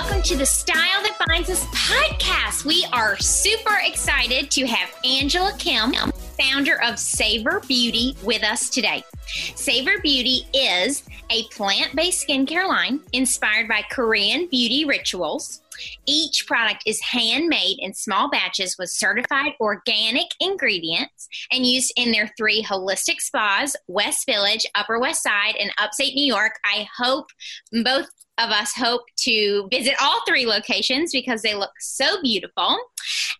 welcome to the Style That Binds Us podcast. We are super excited to have Angela Kim, founder of Savor Beauty, with us today. Savor Beauty is a plant based skincare line inspired by Korean beauty rituals. Each product is handmade in small batches with certified organic ingredients and used in their three holistic spas West Village, Upper West Side, and Upstate New York. I hope both of us hope to visit all three locations because they look so beautiful.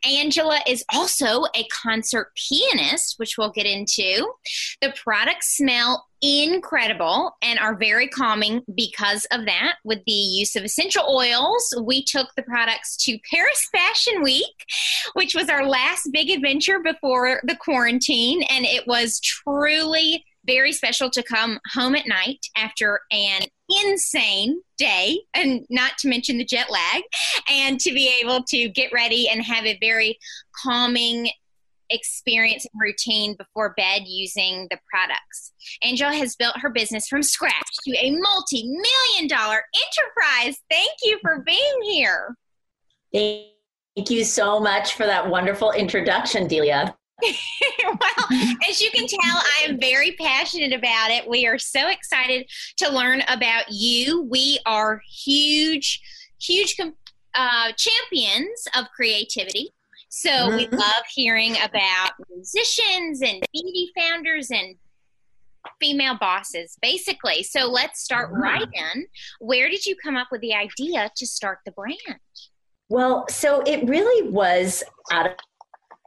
Angela is also a concert pianist, which we'll get into. The products smell incredible and are very calming because of that. With the use of essential oils, we took the products to Paris Fashion Week, which was our last big adventure before the quarantine, and it was truly very special to come home at night after an insane day, and not to mention the jet lag, and to be able to get ready and have a very calming experience and routine before bed using the products. Angela has built her business from scratch to a multi million dollar enterprise. Thank you for being here. Thank you so much for that wonderful introduction, Delia. well, as you can tell, I am very passionate about it. We are so excited to learn about you. We are huge, huge uh, champions of creativity. So mm-hmm. we love hearing about musicians and beauty founders and female bosses, basically. So let's start mm-hmm. right in. Where did you come up with the idea to start the brand? Well, so it really was out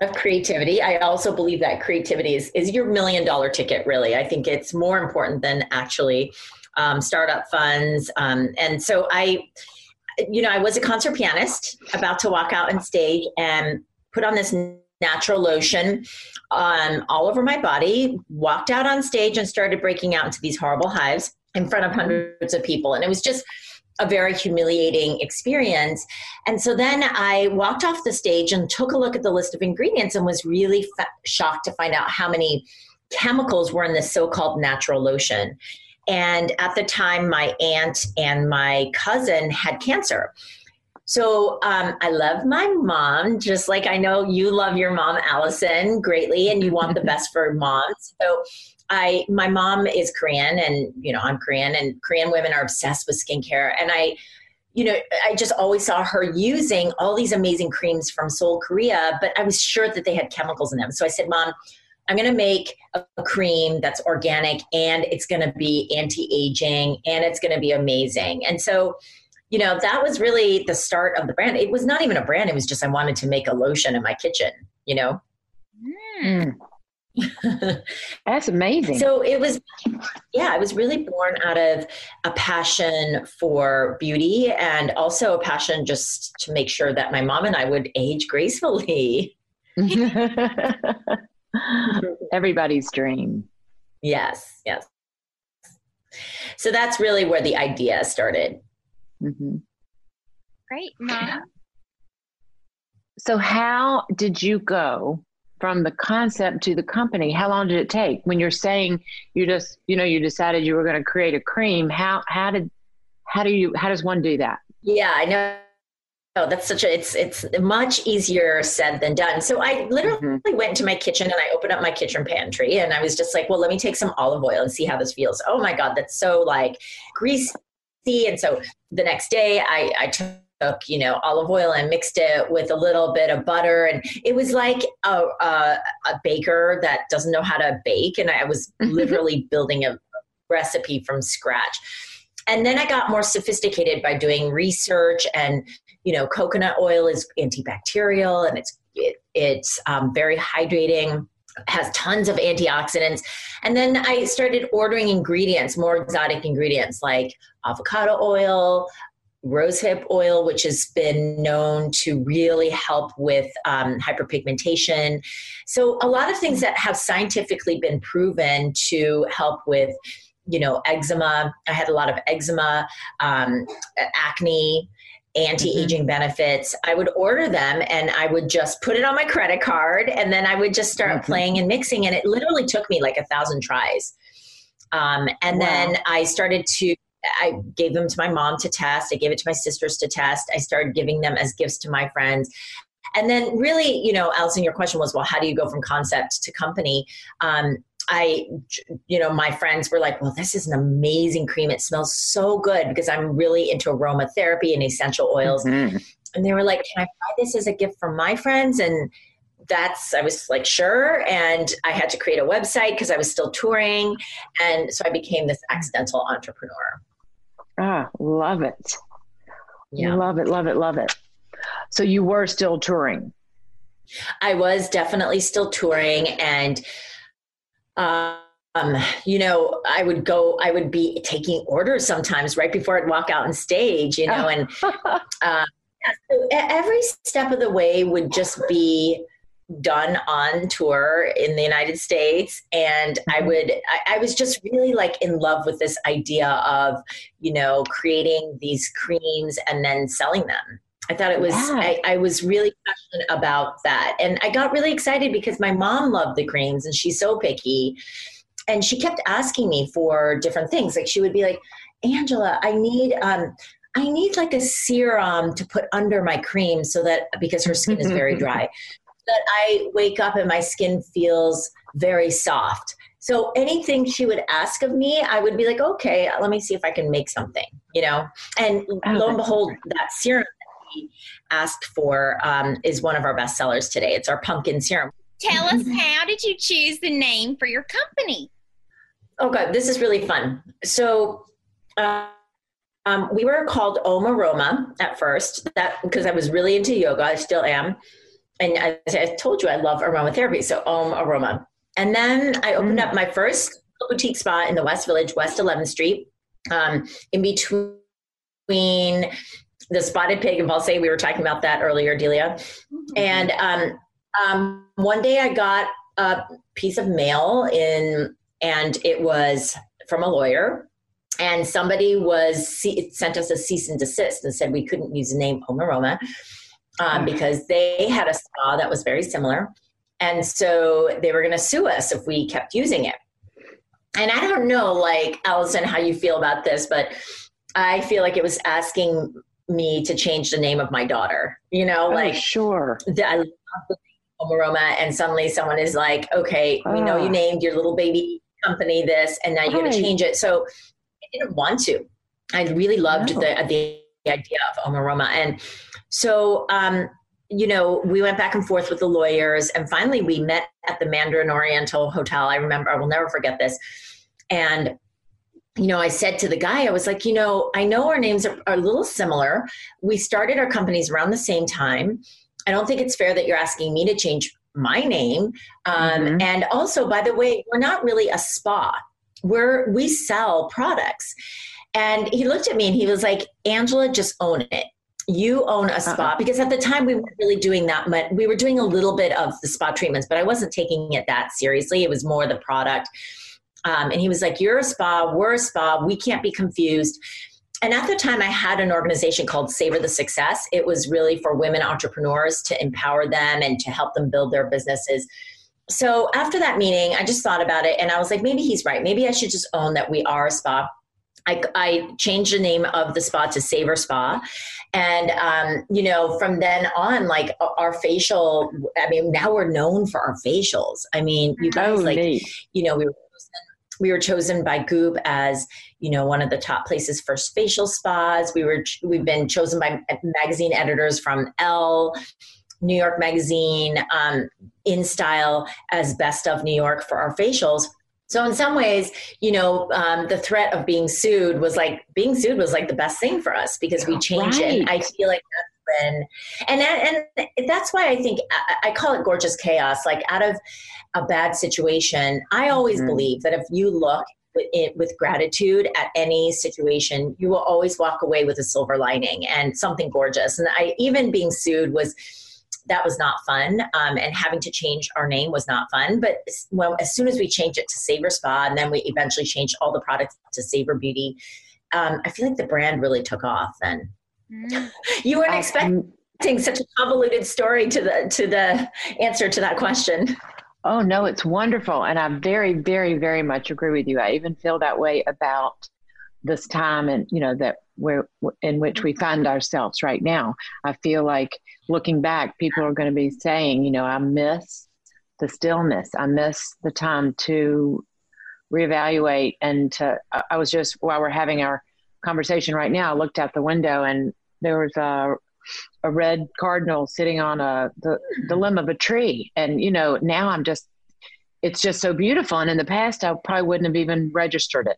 of creativity. I also believe that creativity is, is your million dollar ticket, really. I think it's more important than actually um, startup funds. Um, and so I, you know, I was a concert pianist about to walk out on stage and put on this natural lotion um, all over my body, walked out on stage and started breaking out into these horrible hives in front of hundreds of people. And it was just, a very humiliating experience. And so then I walked off the stage and took a look at the list of ingredients and was really shocked to find out how many chemicals were in this so called natural lotion. And at the time, my aunt and my cousin had cancer. So um, I love my mom, just like I know you love your mom, Allison, greatly, and you want the best for moms. So I my mom is Korean and you know I'm Korean and Korean women are obsessed with skincare. And I you know I just always saw her using all these amazing creams from Seoul Korea but I was sure that they had chemicals in them. So I said mom I'm going to make a, cream that's organic and it's going to be anti-aging and it's going to be amazing. And so you know that was really the start of the brand. It was not even a brand. It was just I wanted to make a lotion in my kitchen you know? Mm. That's amazing. So it was, yeah, it was really born out of a passion for beauty and also a passion just to make sure that my mom and I would age gracefully. Everybody's dream. Yes, yes. So that's really where the idea started. Mm-hmm. Great, mom. So, how did you go from the concept to the company how long did it take when you're saying you just you know you decided you were going to create a cream how how did how do you how does one do that yeah i know Oh, that's such a it's it's much easier said than done. So I literally mm-hmm. went into my kitchen and I opened up my kitchen pantry and I was just like, well, let me take some olive oil and see how this feels. Oh my god, that's so like greasy. And so the next day I I took took you know olive oil and mixed it with a little bit of butter. And it was like a, a, a baker that doesn't know how to bake. And i was literally building a recipe from scratch. And then i got more sophisticated by doing research and you know coconut oil is antibacterial and it's it, it's um, very hydrating has tons of antioxidants. And then I started ordering ingredients, more exotic ingredients like avocado oil, rosehip oil, which has been known to really help with um, hyperpigmentation. So, a lot of things that have scientifically been proven to help with, you know, eczema. I had a lot of eczema, um, acne. Anti aging mm-hmm. benefits. I would order them and I would just put it on my credit card and then I would just start mm-hmm. playing and mixing. And it literally took me like a thousand tries. Um, and wow. then I started to I gave them to my mom to test. I gave it to my sisters to test. I started giving them as gifts to my friends. And then, really, you know, Allison, your question was, well, how do you go from concept to company? Um, I, you know, my friends were like, well, this is an amazing cream. It smells so good because I'm really into aromatherapy and essential oils. Mm-hmm. And they were like, can I buy this as a gift for my friends? And that's, I was like, sure. And I had to create a website because I was still touring. And so I became this accidental entrepreneur. Ah, love it. Yeah. Love it, love it, love it. So you were still touring? I was definitely still touring. And, um, you know, I would go, I would be taking orders sometimes right before I'd walk out on stage, you know, and uh, so every step of the way would just be done on tour in the United States. And I mm-hmm. would, I, I, was just really like in love with this idea of, you know, creating these creams and then selling them. I thought it was, yeah. I, I, was really passionate about that. And I got really excited because my mom loved the creams and she's so picky. And she kept asking me for different things. Like she would be like, Angela, I need, um, I need like a serum to put under my cream so that because her skin is very dry, that I wake up and my skin feels very soft. So anything she would ask of me, I would be like, okay, let me see if I can make something, you know? And oh, lo and behold, that serum that we asked for um, is one of our best sellers today. It's our pumpkin serum. Tell us how did you choose the name for your company? Okay, this is really fun. So uh, um, we were called Om Aroma at first, that because I was really into yoga. I still am, and I, I told you I love aromatherapy. So Om Aroma, and then I opened mm. up my first boutique spa in the West Village, West 11th Street, um, in between the spotted pig and Valse. We were talking about that earlier, Delia. Mm-hmm. And um, um, one day I got a piece of mail in, and it was from a lawyer. And somebody was sent us a cease and desist and said we couldn't use the name Omaroma um, because they had a spa that was very similar. And so they were going to sue us if we kept using it. And I don't know, like, Allison, how you feel about this, but I feel like it was asking me to change the name of my daughter. You know, oh, like sure. The, I love the Omaroma, and suddenly someone is like, "Okay, we know you ah. named your little baby company this, and now you're going to change it." So I didn't want to. I really loved no. the the idea of Omaroma, and so um, you know, we went back and forth with the lawyers, and finally we met at the Mandarin Oriental Hotel. I remember, I will never forget this, and you know, I said to the guy, I was like, you know, I know our names are, are, a little similar. We started our companies around the same time. I don't think it's fair that you're asking me to change my name. Um, mm-hmm. And also, by the way, we're not really a spa. We're we sell products. And he looked at me and he was like, Angela, just own it. You own a spa uh-uh. because at the time we weren't really doing that much. We were doing a little bit of the spa treatments, but I wasn't taking it that seriously. It was more the product. Um, and he was like, You're a spa, we're a spa, we can't be confused. And at the time, I had an organization called Savor the Success. It was really for women entrepreneurs to empower them and to help them build their businesses. So after that meeting, I just thought about it and I was like, maybe he's right. Maybe I should just own that we are a spa. I, I, changed the name of the spa to Savor Spa. And, um, you know, from then on, like our facial, I mean, now we're known for our facials. I mean, you guys, oh, like, neat. you know, we were we were chosen by Goop as you know one of the top places for facial spas. We were we've been chosen by magazine editors from Elle, New York Magazine, um, In Style as best of New York for our facials. So in some ways, you know, um, the threat of being sued was like being sued was like the best thing for us because we changed right. it. And I feel like when and and that's why I think I, I call it gorgeous chaos. Like out of a bad situation, I always mm-hmm. believe that if you look with, it, with gratitude at any situation, you will always walk away with a silver lining and something gorgeous. And I even being sued was that was not fun um, and having to change our name was not fun but when, as soon as we changed it to savor spa and then we eventually changed all the products to savor beauty um, i feel like the brand really took off then mm. you weren't expecting such a convoluted story to the to the answer to that question Oh, no, it's wonderful. And I very, very, very much agree with you. I even feel that way about this time and you know that we're in which we find ourselves right now. I feel like looking back people are going to be saying you know i miss the stillness. I miss the time to reevaluate and to i was just while we're having our conversation right now i looked out the window and there was a a red cardinal sitting on a the, the limb of a tree. And you know now i'm just it's just so beautiful. And in the past i probably wouldn't have even registered it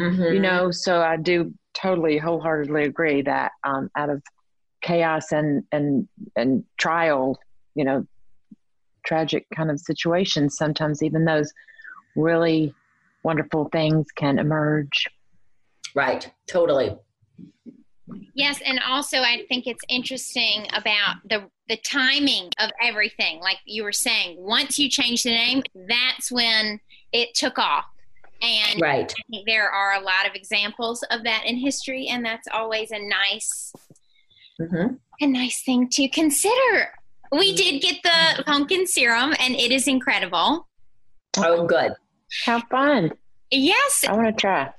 mm-hmm. you know so i do totally wholeheartedly agree that um, out of chaos and and and trial you know tragic kind of situations sometimes even those really wonderful things can emerge right totally Yes, and also I think it's interesting about the the timing of everything. Like you were saying, once you change the name, that's when it took off. And right. I think there are a lot of examples of that in history, and that's always a nice, mm-hmm. a nice thing to consider. We did get the pumpkin serum, and it is incredible. Oh, good! How fun! Yes, I want to try.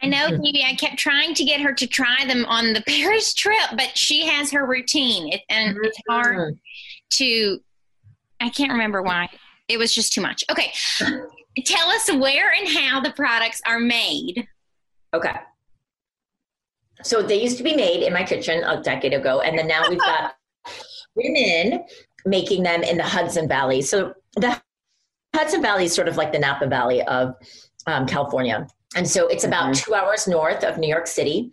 I know, Maybe I kept trying to get her to try them on the Paris trip, but she has her routine, it, and it's hard mm-hmm. to. I can't remember why. It was just too much. Okay, tell us where and how the products are made. Okay. So they used to be made in my kitchen a decade ago, and then now we've got women making them in the Hudson Valley. So the Hudson Valley is sort of like the Napa Valley of um, California. And so it's about mm-hmm. two hours north of New York City.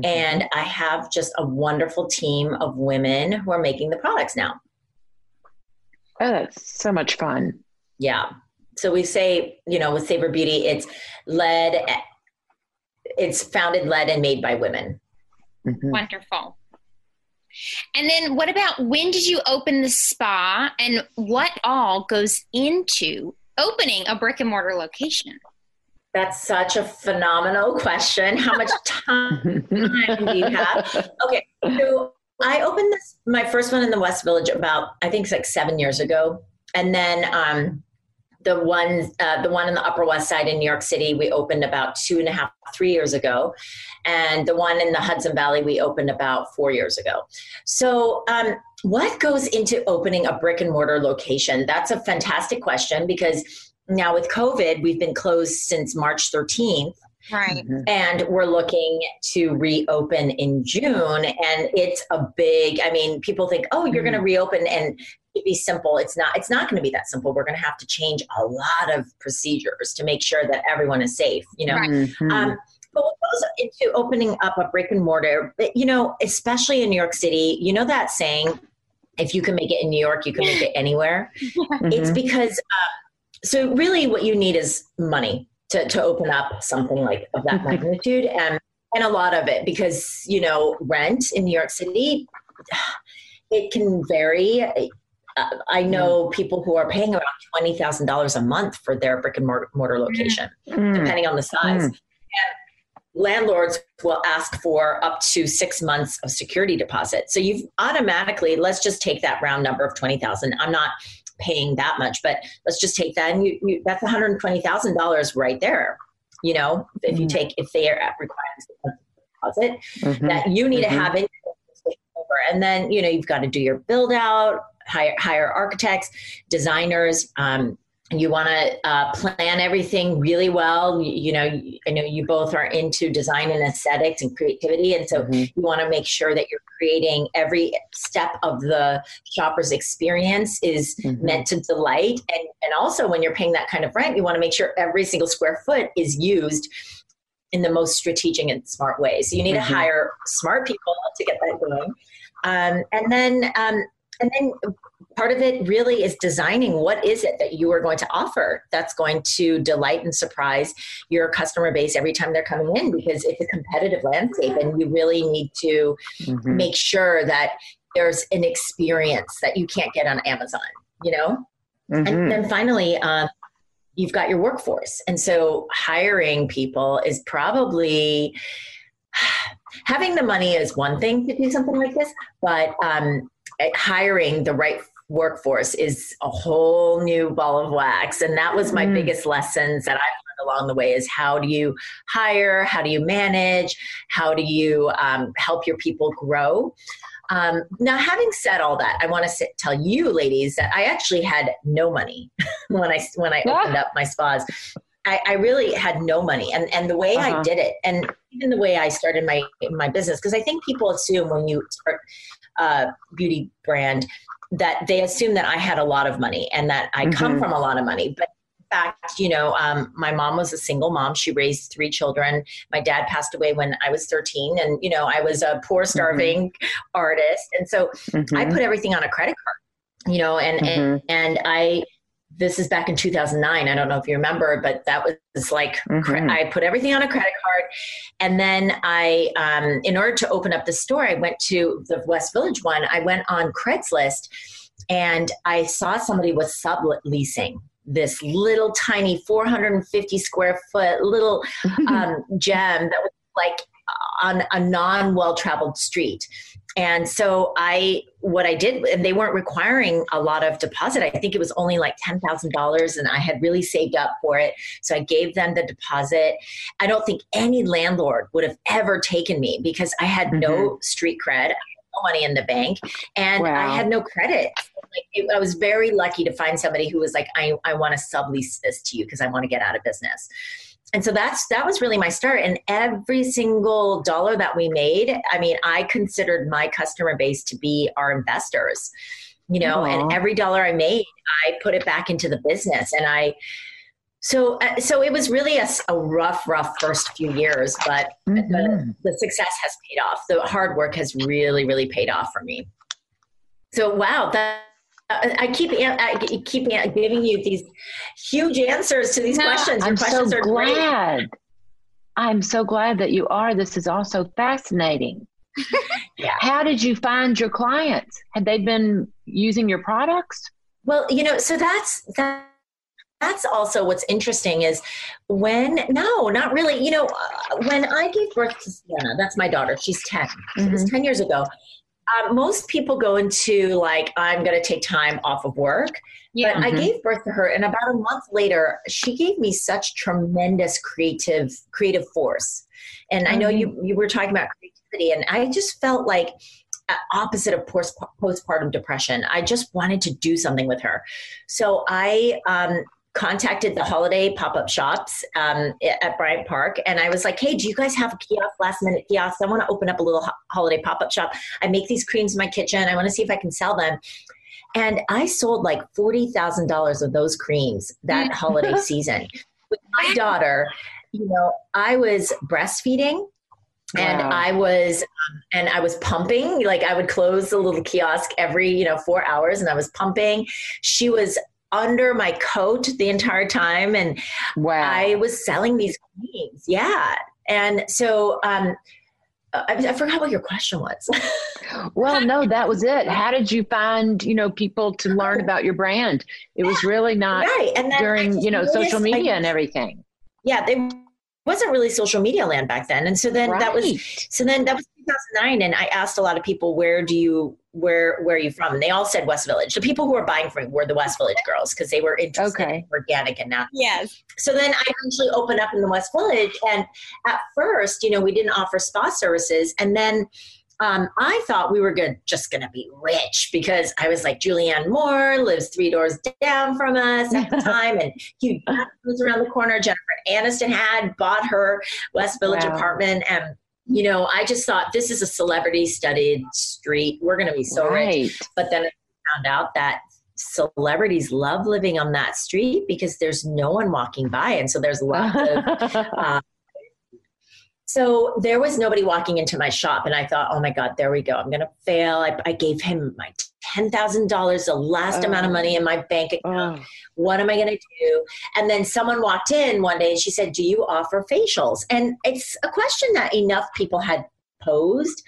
Mm-hmm. And I have just a wonderful team of women who are making the products now. Oh, that's so much fun. Yeah. So we say, you know, with Savor Beauty, it's led, it's founded, led, and made by women. Mm-hmm. Wonderful. And then what about when did you open the spa and what all goes into opening a brick and mortar location? That's such a phenomenal question. How much time do you have? Okay, so I opened this my first one in the West Village about I think it's like seven years ago, and then um, the one uh, the one in the Upper West Side in New York City we opened about two and a half three years ago, and the one in the Hudson Valley we opened about four years ago. So. Um, what goes into opening a brick and mortar location? That's a fantastic question because now with COVID, we've been closed since March 13th. Right. Mm-hmm. And we're looking to reopen in June. And it's a big, I mean, people think, oh, you're mm-hmm. going to reopen and it be simple. It's not, it's not going to be that simple. We're going to have to change a lot of procedures to make sure that everyone is safe, you know? Right. Mm-hmm. Um, but what goes into opening up a brick and mortar, you know, especially in New York City, you know that saying, if you can make it in New York, you can make it anywhere. Mm-hmm. It's because uh, so really what you need is money to, to open up something like of that magnitude and and a lot of it because you know rent in new york city it can vary uh, i know people who are paying around $20000 a month for their brick and mortar location mm. depending on the size mm. and landlords will ask for up to six months of security deposit so you've automatically let's just take that round number of 20000 i'm not paying that much, but let's just take that and you, you that's $120,000 right there. You know, if you mm-hmm. take, if they are requiring deposit mm-hmm. that you need mm-hmm. to have it. And then, you know, you've got to do your build out, hire, hire architects, designers, um, you want to uh, plan everything really well. You, you, know, I know you both are into design and aesthetics and creativity, and so mm-hmm. you want to make sure that you're creating every step of the shopper's experience is mm-hmm. meant to delight. And and also when you're paying that kind of rent, you want to make sure every single square foot is used in the most strategic and smart way. So you need mm-hmm. to hire smart people to get that going. Um, and then um, and then part of it really is designing what is it that you are going to offer that's going to delight and surprise your customer base every time they're coming in because it's a competitive landscape and you really need to mm-hmm. make sure that there's an experience that you can't get on amazon you know mm-hmm. and then finally uh, you've got your workforce and so hiring people is probably having the money is one thing to do something like this but um, hiring the right workforce is a whole new ball of wax. And that was my mm. biggest lessons that I've learned along the way is how do you hire how do you manage how do you um, help your people grow um, now having said all that i want to tell you ladies that i actually had no money when i when i yeah. opened up my spas I, I, really had no money and, and the way uh-huh. I did it and even the way I started my my business because I think people assume when you start a beauty brand that they assume that I had a lot of money and that I mm-hmm. come from a lot of money but in fact you know um, my mom was a single mom she raised three children my dad passed away when I was 13 and you know I was a poor mm-hmm. starving mm-hmm. artist and so I mm-hmm. put everything on a credit card you know and and, mm-hmm. and I this is back in 2009 i don't know if you remember but that was like mm-hmm. i put everything on a credit card. And then i um, in order to open up the store i went to the west village one. I went on craigslist and i saw somebody was subleasing this little tiny 450 square foot little um, gem that was like on a non well traveled street and so I, what I did, and they weren't requiring a lot of deposit. I think it was only like $10,000 and I had really saved up for it. So I gave them the deposit. I don't think any landlord would have ever taken me because I had mm-hmm. no street cred. no money in the bank and wow. I had no credit. Like it, I was very lucky to find somebody who was like, I, I want to sublease this to you because I want to get out of business and so that's that was really my start and every single dollar that we made i mean i considered my customer base to be our investors you know Aww. and every dollar i made i put it back into the business and i so uh, so it was really a, a, rough rough first few years but mm-hmm. the, the success has paid off the hard work has really really paid off for me so wow that I keep I keep giving you these huge answers to these no, questions. Your I'm questions so are glad. Great. I'm so glad that you are. This is also fascinating. yeah. How did you find your clients? Had they been using your products? Well, you know, so that's that that's also what's interesting is when no not really you know uh, when i gave birth to sienna that's my daughter she's 10 mm-hmm. it was mm-hmm. 10 years ago um, most people go into like i'm going to take time off of work yeah. but mm-hmm. i gave birth to her and about a month later she gave me such tremendous creative creative force and mm-hmm. i know you mm-hmm. you were talking about creativity and i just felt like uh, opposite of post, postpartum depression i just wanted to do something with her so i um, contacted the holiday pop-up shops um, at Bryant Park and I was like, hey, do you guys have a kiosk, last minute kiosk? I want to open up a little ho- holiday pop-up shop. I make these creams in my kitchen. I want to see if I can sell them. And I sold like $40,000 of those creams that holiday season. With my daughter, you know, I was breastfeeding and i was um, and i was pumping like i would close the little kiosk every you know four hours and i was pumping she was under my coat the entire time. And wow. I was selling these creams. Yeah. And so, um, I, I forgot what your question was. well, no, that was it. How did you find, you know, people to learn about your brand? It was really not right. and during, you know, social media I, and everything. Yeah, they wasn't really social media land back then. And so then right. that was so then that was 2009 and I asked a lot of people where do you where where are you from? And they all said West Village. The people who were buying from me were the West Village girls because they were interested okay. in organic and natural. Yes. So then I eventually opened up in the West Village and at first, you know, we didn't offer spa services and then um, I thought we were good, just going to be rich because I was like, Julianne Moore lives three doors down from us at the time, and Hugh was around the corner. Jennifer Aniston had bought her West Village wow. apartment, and you know, I just thought this is a celebrity studied street. We're going to be so right. rich. But then I found out that celebrities love living on that street because there's no one walking by, and so there's lots of. Uh, so there was nobody walking into my shop, and I thought, oh my god, there we go. I'm going to fail. I, I gave him my ten thousand dollars, the last amount of money in my bank account. Oh. What am I going to do? And then someone walked in one day and she said, "Do you offer facials?" And it's a question that enough people had posed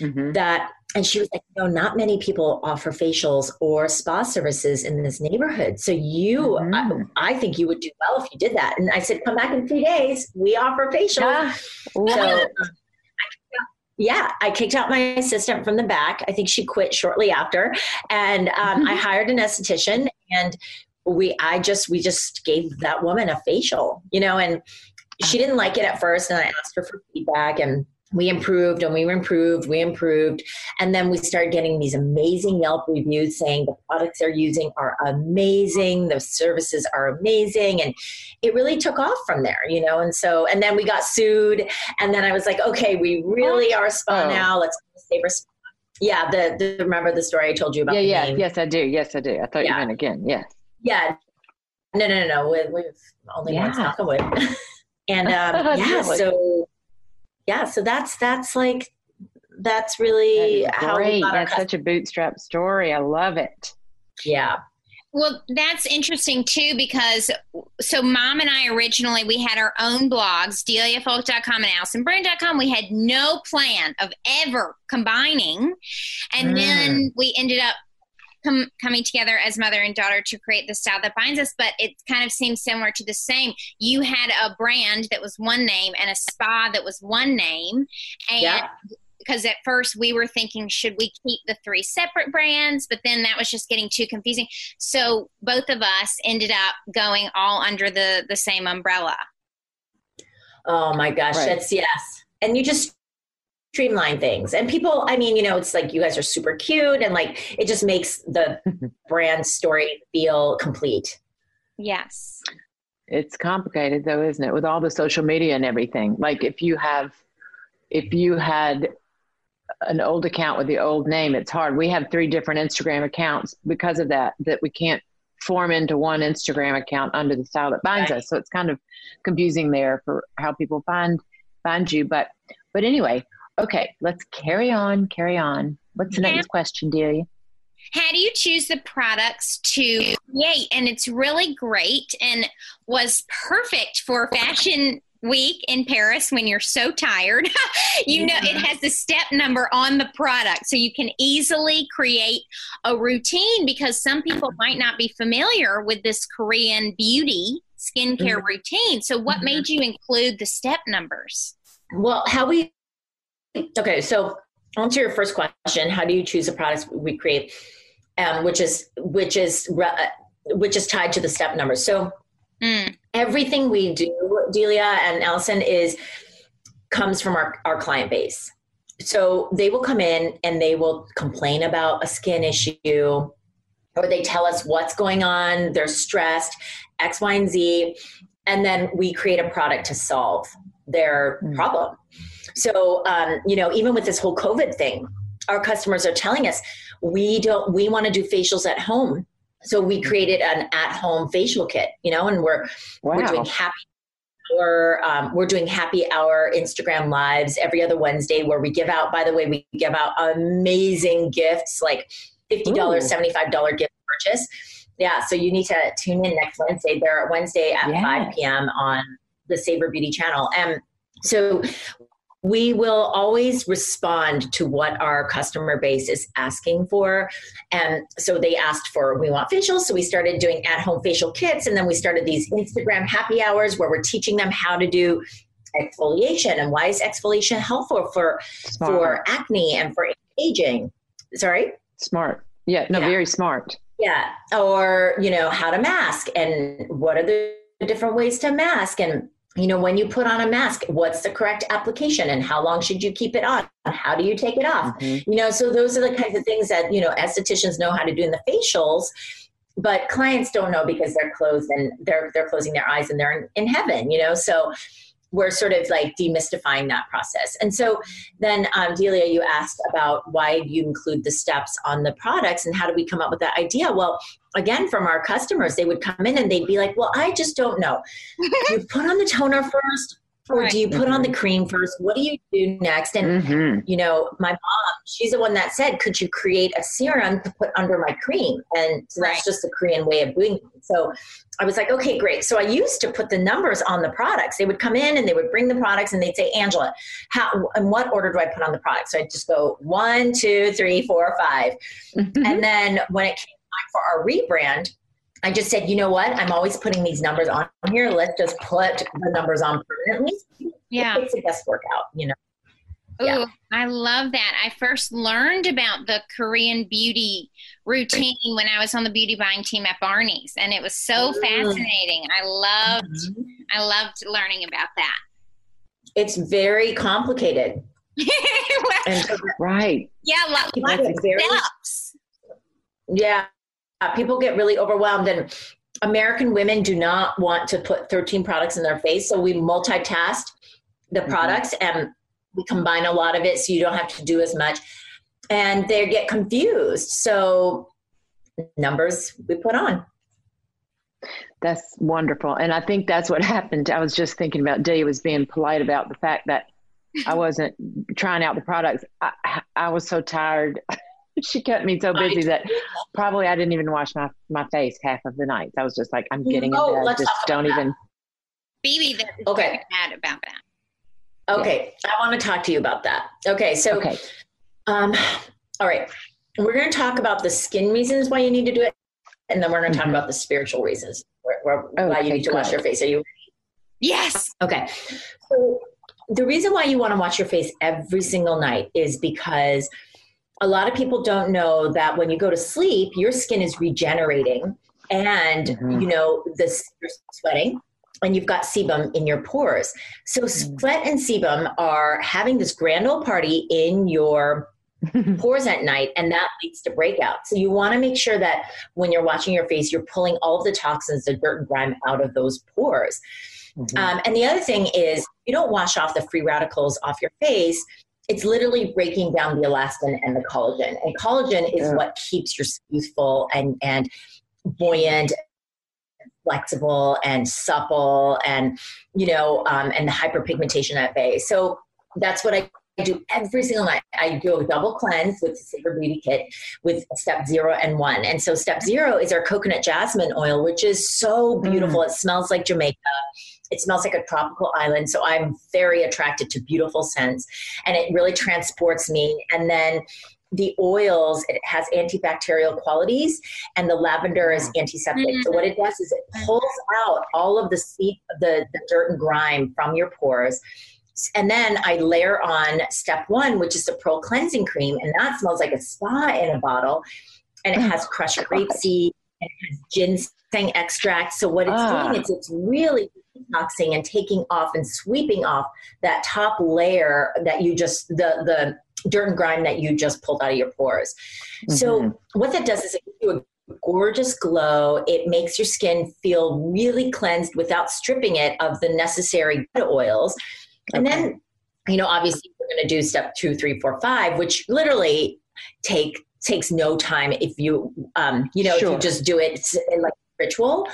mm-hmm. that and she was like no not many people offer facials or spa services in this neighborhood so you mm-hmm. I, I, think you would do well if you did that and i said come back in three days we offer facials yeah. so yeah, I kicked out my assistant from the back. I think she quit shortly after. And um, I hired an esthetician and we I just we just gave that woman a facial, you know, and she didn't like it at first and I asked her for feedback and we improved and we improved, we improved. And then we started getting these amazing Yelp reviews saying the products they're using are amazing, the services are amazing. And it really took off from there, you know? And so, and then we got sued. And then I was like, okay, we really are spa oh. now. Let's save our spa. Yeah, the, the, remember the story I told you about? Yeah, yeah, name? yes, I do. Yes, I do. I thought yeah. you meant again. Yes. Yeah. No, no, no, no. We, we've only yeah. once knock wood. and um, yeah, so yeah, so that's that's like that's really that how great. That's such a bootstrap story. I love it. Yeah. Well, that's interesting too because so mom and I originally we had our own blogs, deliafolk.com and AllisonBrand.com. We had no plan of ever combining. And mm. then we ended up com- coming together as mother and daughter to create the style that binds us, but it kind of seems similar to the same. You had a brand that was one name and a spa that was one name. And yeah because at first we were thinking should we keep the three separate brands but then that was just getting too confusing so both of us ended up going all under the the same umbrella oh my gosh right. that's yes and you just streamline things. And people, I mean, you know, it's like you guys are super cute and like it just makes the brand story feel complete. Yes. It's complicated though, isn't it? With all the social media and everything. Like if you have if you had an old account with the old name, it's hard. We have three different Instagram accounts because of that, that we can't form into one Instagram account under the style that binds right. us. So it's kind of confusing there for how people find find you. But but anyway, Okay, let's carry on, carry on. What's the yeah. next question, Delia? How do you choose the products to create? And it's really great and was perfect for fashion week in Paris when you're so tired. you know, it has the step number on the product. So you can easily create a routine because some people might not be familiar with this Korean beauty skincare mm-hmm. routine. So, what mm-hmm. made you include the step numbers? Well, how we Okay, so answer your first question: How do you choose the products we create, um, which is which is uh, which is tied to the step numbers. So mm. everything we do, Delia and Allison, is comes from our, our client base. So they will come in and they will complain about a skin issue, or they tell us what's going on. They're stressed, X, Y, and Z, and then we create a product to solve their mm. problem. So, um, you know, even with this whole COVID thing, our customers are telling us we don't, we want to do facials at home. So we created an at-home facial kit, you know, and we're wow. we're doing happy hour. Um, we're doing happy hour Instagram lives every other Wednesday, where we give out. By the way, we give out amazing gifts like fifty dollars, seventy five dollar gift purchase. Yeah, so you need to tune in next Wednesday. They're Wednesday at yeah. five p.m. on the Savor Beauty channel, and so we will always respond to what our customer base is asking for. And so they asked for, we want facials. So we started doing at home facial kits. And then we started these Instagram happy hours where we're teaching them how to do exfoliation and why is exfoliation helpful for, smart. for acne and for aging. Sorry? Smart. Yeah, no, yeah. very smart. Yeah. Or, you know, how to mask and what are the different ways to mask. And you know when you put on a mask what's the correct application and how long should you keep it on? How do you take it off? Mm-hmm. you know so those are the kinds of things that you know estheticians know how to do in the facials but clients don't know because they're closed and they're they're closing their eyes and they're in, in heaven you know? So we're sort of like demystifying that process. And so then, um, Delia, you asked about why you include the steps on the products and how do we come up with that idea? Well, again, from our customers, they would come in and they'd be like, well, I just don't know. you put on the toner first or do you put on the cream first? What do you do next? And mm-hmm. you know, my mom, she's the one that said, "Could you create a serum to put under my cream?" And so that's right. just the Korean way of doing it. So I was like, "Okay, great." So I used to put the numbers on the products. They would come in and they would bring the products and they'd say, "Angela, how in what order do I put on the products?" So I'd just go one, two, three, four, five. Mm-hmm. and then when it came time for our rebrand, I just said, you know what? I'm always putting these numbers on here. Let's just put the numbers on permanently. Yeah. It's a best workout, you know. yeah. I love that. I first learned about the Korean beauty routine when I was on the beauty buying team at Barney's, and it was so mm. fascinating. I loved, mm-hmm. I loved learning about that. It's very complicated. and, right. Yeah, lots of very, steps. Yeah, people get really overwhelmed, and American women do not want to put 13 products in their face, so we multitask the mm-hmm. products and we combine a lot of it so you don't have to do as much. And they get confused so numbers we put on. That's wonderful and i think that's what happened. I was just thinking about Dee was being polite about the fact that i wasn't trying out the products. I, I was so tired she kept me so busy that probably i didn't even wash my, my face half of the nights i was just like i'm getting oh, in bed just don't even Phoebe that is okay. mad about that Okay, yeah. I want to talk to you about that. Okay, so, okay. Um, all right, we're going to talk about the skin reasons why you need to do it, and then we're going to mm-hmm. talk about the spiritual reasons why okay, you need to good. wash your face. Are you? Yes. Okay. So the reason why you want to wash your face every single night is because a lot of people don't know that when you go to sleep, your skin is regenerating, and mm-hmm. you know this you're sweating and you've got sebum in your pores. So mm. sweat and sebum are having this grand old party in your pores at night and that leads to breakout. So you want to make sure that when you're washing your face, you're pulling all of the toxins, the dirt and grime out of those pores. Mm-hmm. Um, and the other thing is you don't wash off the free radicals off your face. It's literally breaking down the elastin and the collagen. And collagen is yeah. what keeps your youthful and, and buoyant flexible and supple and you know um, and the hyperpigmentation at bay so that's what i do every single night. I do a double cleanse with the Savor Beauty Kit with step zero and one. And so step zero is our coconut jasmine oil, which is so beautiful. Mm. It smells like Jamaica. It smells like a tropical island. So I'm very attracted to beautiful scents and it really transports me. And then the oils it has antibacterial qualities and the lavender is antiseptic mm-hmm. so what it does is it pulls out all of the seep the, the dirt and grime from your pores and then I layer on step one, which is the Pearl Cleansing Cream, and that smells like a spa in a bottle. And it oh has crushed grapeseed, and it has ginseng extract. So what it's ah. doing is it's really detoxing and taking off and sweeping off that top layer that you just the the dirt and grime that you just pulled out of your pores. Mm-hmm. So what that does is it gives you a gorgeous glow. It makes your skin feel really cleansed without stripping it of the necessary oils. And okay. then, you know, obviously we're going to do step two, three, four, five, which literally take takes no time if you um you know sure. if you just do it like ritual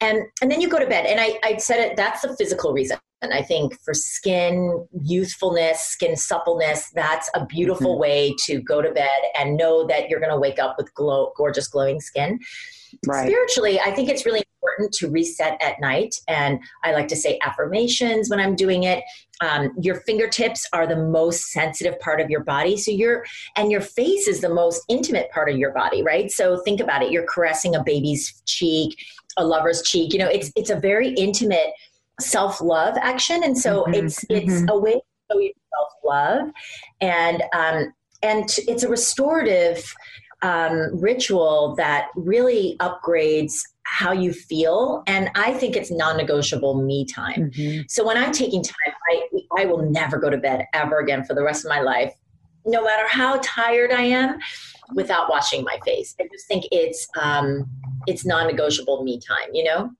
and and then you go to bed and i i said it that's the physical reason and I think for skin youthfulness, skin suppleness, that's a beautiful mm-hmm. way to go to bed and know that you're going to wake up with glow, gorgeous, glowing skin. Right. Spiritually, I think it's really important to reset at night. And I like to say affirmations when I'm doing it. Um, your fingertips are the most sensitive part of your body. So you're, and your face is the most intimate part of your body, right? So think about it. You're caressing a baby's cheek, a lover's cheek. You know, it's, it's a very intimate self love action, and so mm-hmm. it's it's mm-hmm. a way to show your self love, and um, and it's a restorative um, ritual that really upgrades how you feel and i think it's non-negotiable me time mm-hmm. so when i'm taking time I, I will never go to bed ever again for the rest of my life no matter how tired i am without washing my face i just think it's um, it's non-negotiable me time you know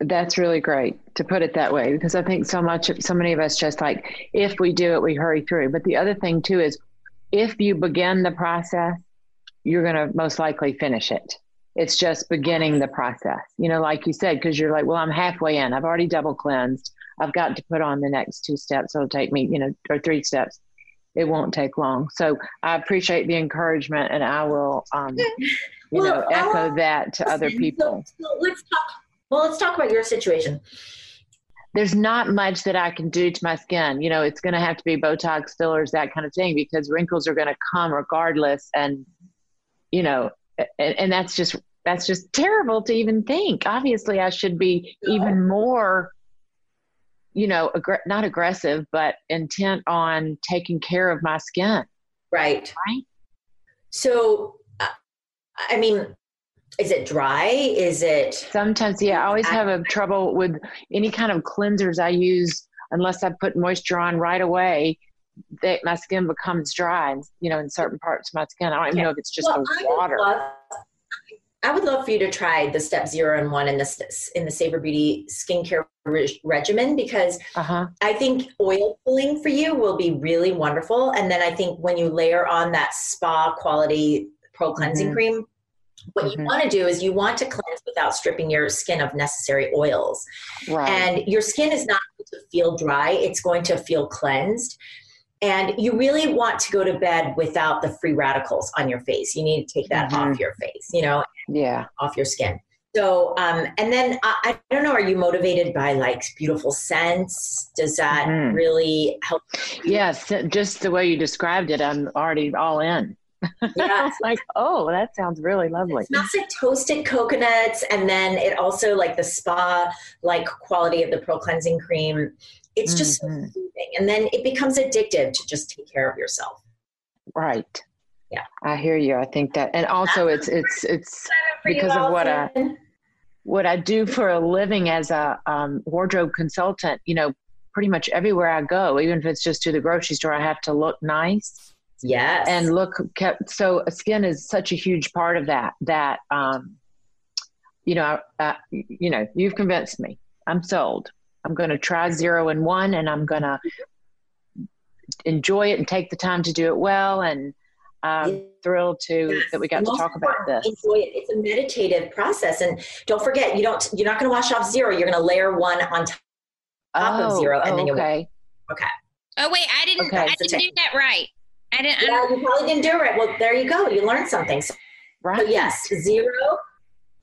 that's really great to put it that way because I think so much, so many of us just like, if we do it, we hurry through. But the other thing too is if you begin the process, you're going to most likely finish it. It's just beginning the process, you know, like you said, because you're like, well, I'm halfway in. I've already double cleansed. I've got to put on the next two steps. It'll take me, you know, or three steps. It won't take long. So I appreciate the encouragement and I will, um, you well, know, echo that to other people. So, so let's talk well, let's talk about your situation. There's not much that I can do to my skin. You know, it's going to have to be Botox fillers, that kind of thing, because wrinkles are going to come regardless. And, you know, and, and that's just, that's just terrible to even think. Obviously, I should be even more you know, aggr- not aggressive, but intent on taking care of my skin. Right. Right. So, uh, I mean, is it dry? Is it sometimes? Yeah, I always have a trouble with any kind of cleansers I use unless I put moisture on right away. That my skin becomes dry, you know, in certain parts of my skin, I don't even know if it's just well, the water. Love, I would love for you to try the step zero and one in the in the Savor Beauty skincare re- regimen because uh-huh. I think oil pulling for you will be really wonderful. And then I think when you layer on that spa quality pro cleansing mm-hmm. cream, what mm-hmm. you want to do is you want to cleanse without stripping your skin of necessary oils. Right. And your skin is not going to feel dry; it's going to feel cleansed. And you really want to go to bed without the free radicals on your face. You need to take that mm-hmm. off your face, you know, yeah, off your skin. So, um, and then I, I, don't know, are you motivated by like beautiful scents? Does that mm-hmm. really help? Yes, just the way you described it, I'm already all in. Yeah. like, oh, that sounds really lovely. It smells like toasted coconuts. And then it also like the spa like quality of the Pro Cleansing Cream it's just mm-hmm. so soothing. And then it becomes addictive to just take care of yourself. Right. Yeah. I hear you. I think that and also it's it's it's because of what I what I do for a living as a um, wardrobe consultant, you know, pretty much everywhere I go, even if it's just to the grocery store, I have to look nice. Yes. And look kept so skin is such a huge part of that that um you know, uh, you know, you've convinced me. I'm sold. I'm going to try zero and one and I'm going to enjoy it and take the time to do it well. And I'm yeah. thrilled to yes. that we got to talk about this. Enjoy it. It's a meditative process. And don't forget, you don't, you're not going to wash off zero. You're going to layer one on top oh, of zero. And oh, then you okay. Okay. Oh wait, I didn't, okay. I didn't do that right. I didn't. Yeah, I you probably didn't do it right. Well, there you go. You learned something. So, right. So yes, zero,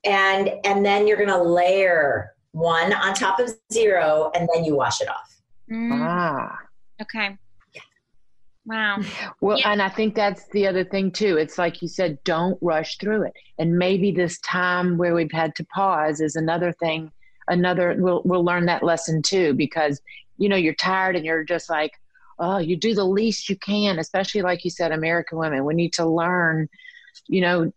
and and then you're going to layer one on top of zero, and then you wash it off. Mm. Ah. Okay. Wow. Well, yeah. and I think that's the other thing too. It's like you said, don't rush through it. And maybe this time where we've had to pause is another thing. Another, we'll we'll learn that lesson too because you know you're tired and you're just like, oh, you do the least you can. Especially like you said, American women, we need to learn, you know,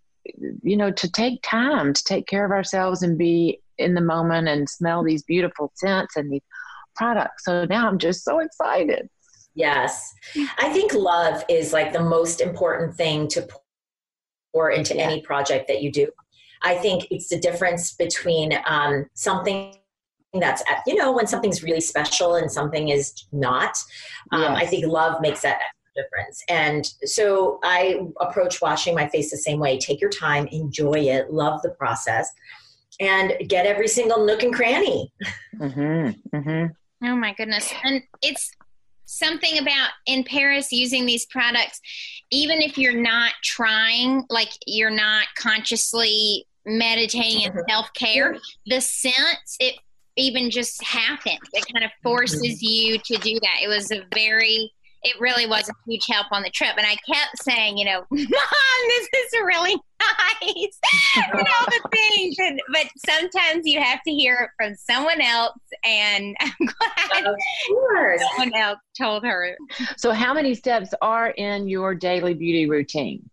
you know, to take time to take care of ourselves and be in the moment and smell these beautiful scents and these products. So now I'm just so excited. Yes. I think love is like the most important thing to pour into yeah. any project that you do. I think it's the difference between um, something that's, you know, when something's really special and something is not. Um, yes. I think love makes that difference. And so I approach washing my face the same way. Take your time, enjoy it, love the process and get every single nook and cranny. Mm-hmm, mm-hmm. Oh my goodness. And it's something about in Paris using these products, even if you're not trying, like you're not consciously meditating and mm-hmm. self care, the sense, it even just happens. It kind of forces mm-hmm. you to do that. It was a very it really was a huge help on the trip. And I kept saying, you know, Mom, this is really nice. and all the things. And, but sometimes you have to hear it from someone else. And I'm glad someone else told her. So, how many steps are in your daily beauty routine?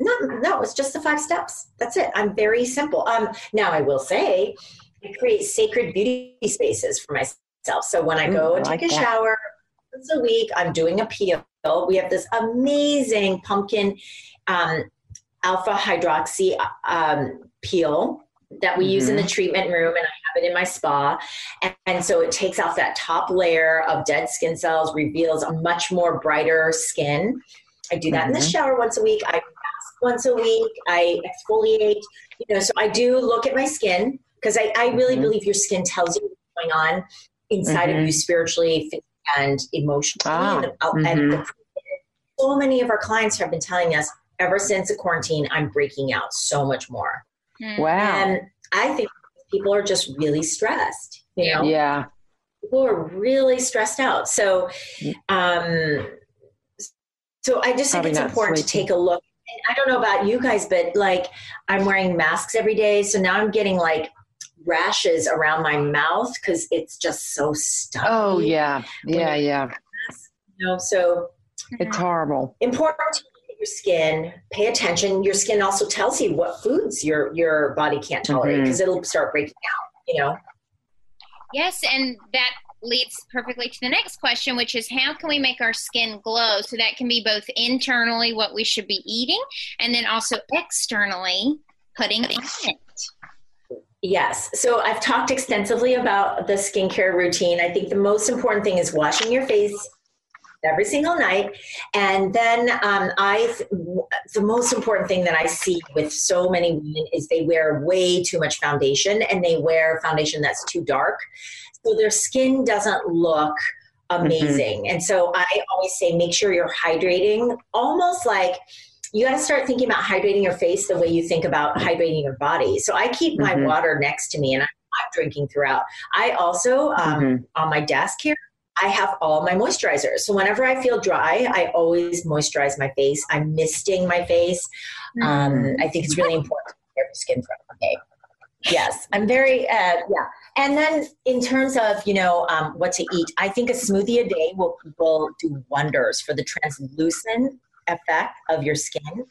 No, no, it's just the five steps. That's it. I'm very simple. Um, now I will say, I create sacred beauty spaces for myself. So when I go Ooh, and take like a that. shower, once a week, I'm doing a peel. We have this amazing pumpkin um, alpha hydroxy um, peel that we mm-hmm. use in the mm-hmm. treatment room and I have it in my spa. And, and, so it takes off that top layer of dead skin cells, reveals a much more brighter skin. I do that mm-hmm. in the mm-hmm. shower once a week. I mask once a week. I exfoliate. You know, so I do look at my skin because I, I really mm-hmm. believe your skin tells you what's going on inside of you mm-hmm. spiritually, and emotionally. Ah, and, mm-hmm. and the, so many of our clients have been telling us ever since the quarantine, I'm breaking out so much more. Hmm. Wow. And I think people are just really stressed. You know? Yeah. People are really stressed out. So, um, so I just Probably think it's important sleeping. to take a look. And I don't know about you guys, but like I'm wearing masks every day. So now I'm getting like rashes around my mouth because it's just so stuffy. Oh yeah, yeah, yeah. You know, so it's horrible. Important to your skin. Pay attention. Your skin also tells you what foods your your body can't tolerate because mm-hmm. it'll start breaking out. You know. Yes, and that leads perfectly to the next question, which is how can we make our skin glow? So that can be both internally what we should be eating, and then also externally putting in it. Yes. So I've talked extensively about the skincare routine. I think the most important thing is washing your face every single night. And then um, I, the most important thing that I see with so many women is they wear way too much foundation and they wear foundation that's too dark. So their skin doesn't look amazing. Mm-hmm. And so I always say make sure you're hydrating almost like you got to start thinking about hydrating your face the way you think about hydrating your body. So I keep my mm-hmm. water next to me and I'm, not drinking throughout. I also, um, mm-hmm. on my desk here, I have all my moisturizers. So whenever I feel dry, I always moisturize my face. I'm misting my face. Um, mm-hmm. I think it's really important to care for skin from. Okay. Yes, I'm very uh, yeah. And then in terms of you know um, what to eat, I think a smoothie a day will will do wonders for the translucent effect of your skin.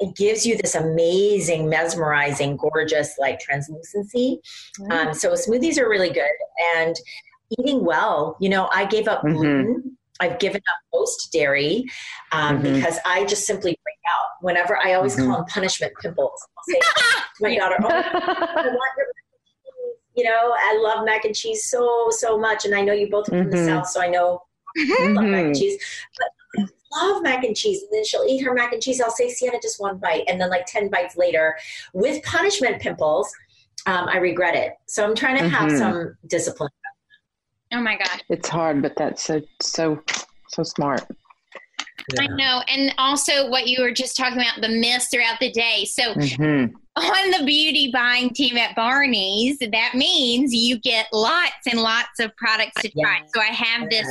It gives you this amazing, mesmerizing, gorgeous like translucency. Mm-hmm. Um, so smoothies are really good and eating well. You know, I gave up mm-hmm. gluten. I've given up most dairy um, mm-hmm. because I just simply break out whenever I always call mm-hmm. them punishment pimples. I'll say to my daughter, "Oh, I want your you know, I love mac and cheese so so much, and I know you both are from the mm-hmm. south, so I know I love mac and cheese. But love mac and cheese. And then she'll eat her mac and cheese. I'll say, Sienna, just one bite. And then, like 10 bites later, with punishment pimples, um, I regret it. So I'm trying to have mm-hmm. some discipline. Oh my God. It's hard, but that's so, so, so smart. Yeah. I know. And also what you were just talking about, the myths throughout the day. So mm-hmm. on the beauty buying team at Barney's, that means you get lots and lots of products to try. Yes. So I have this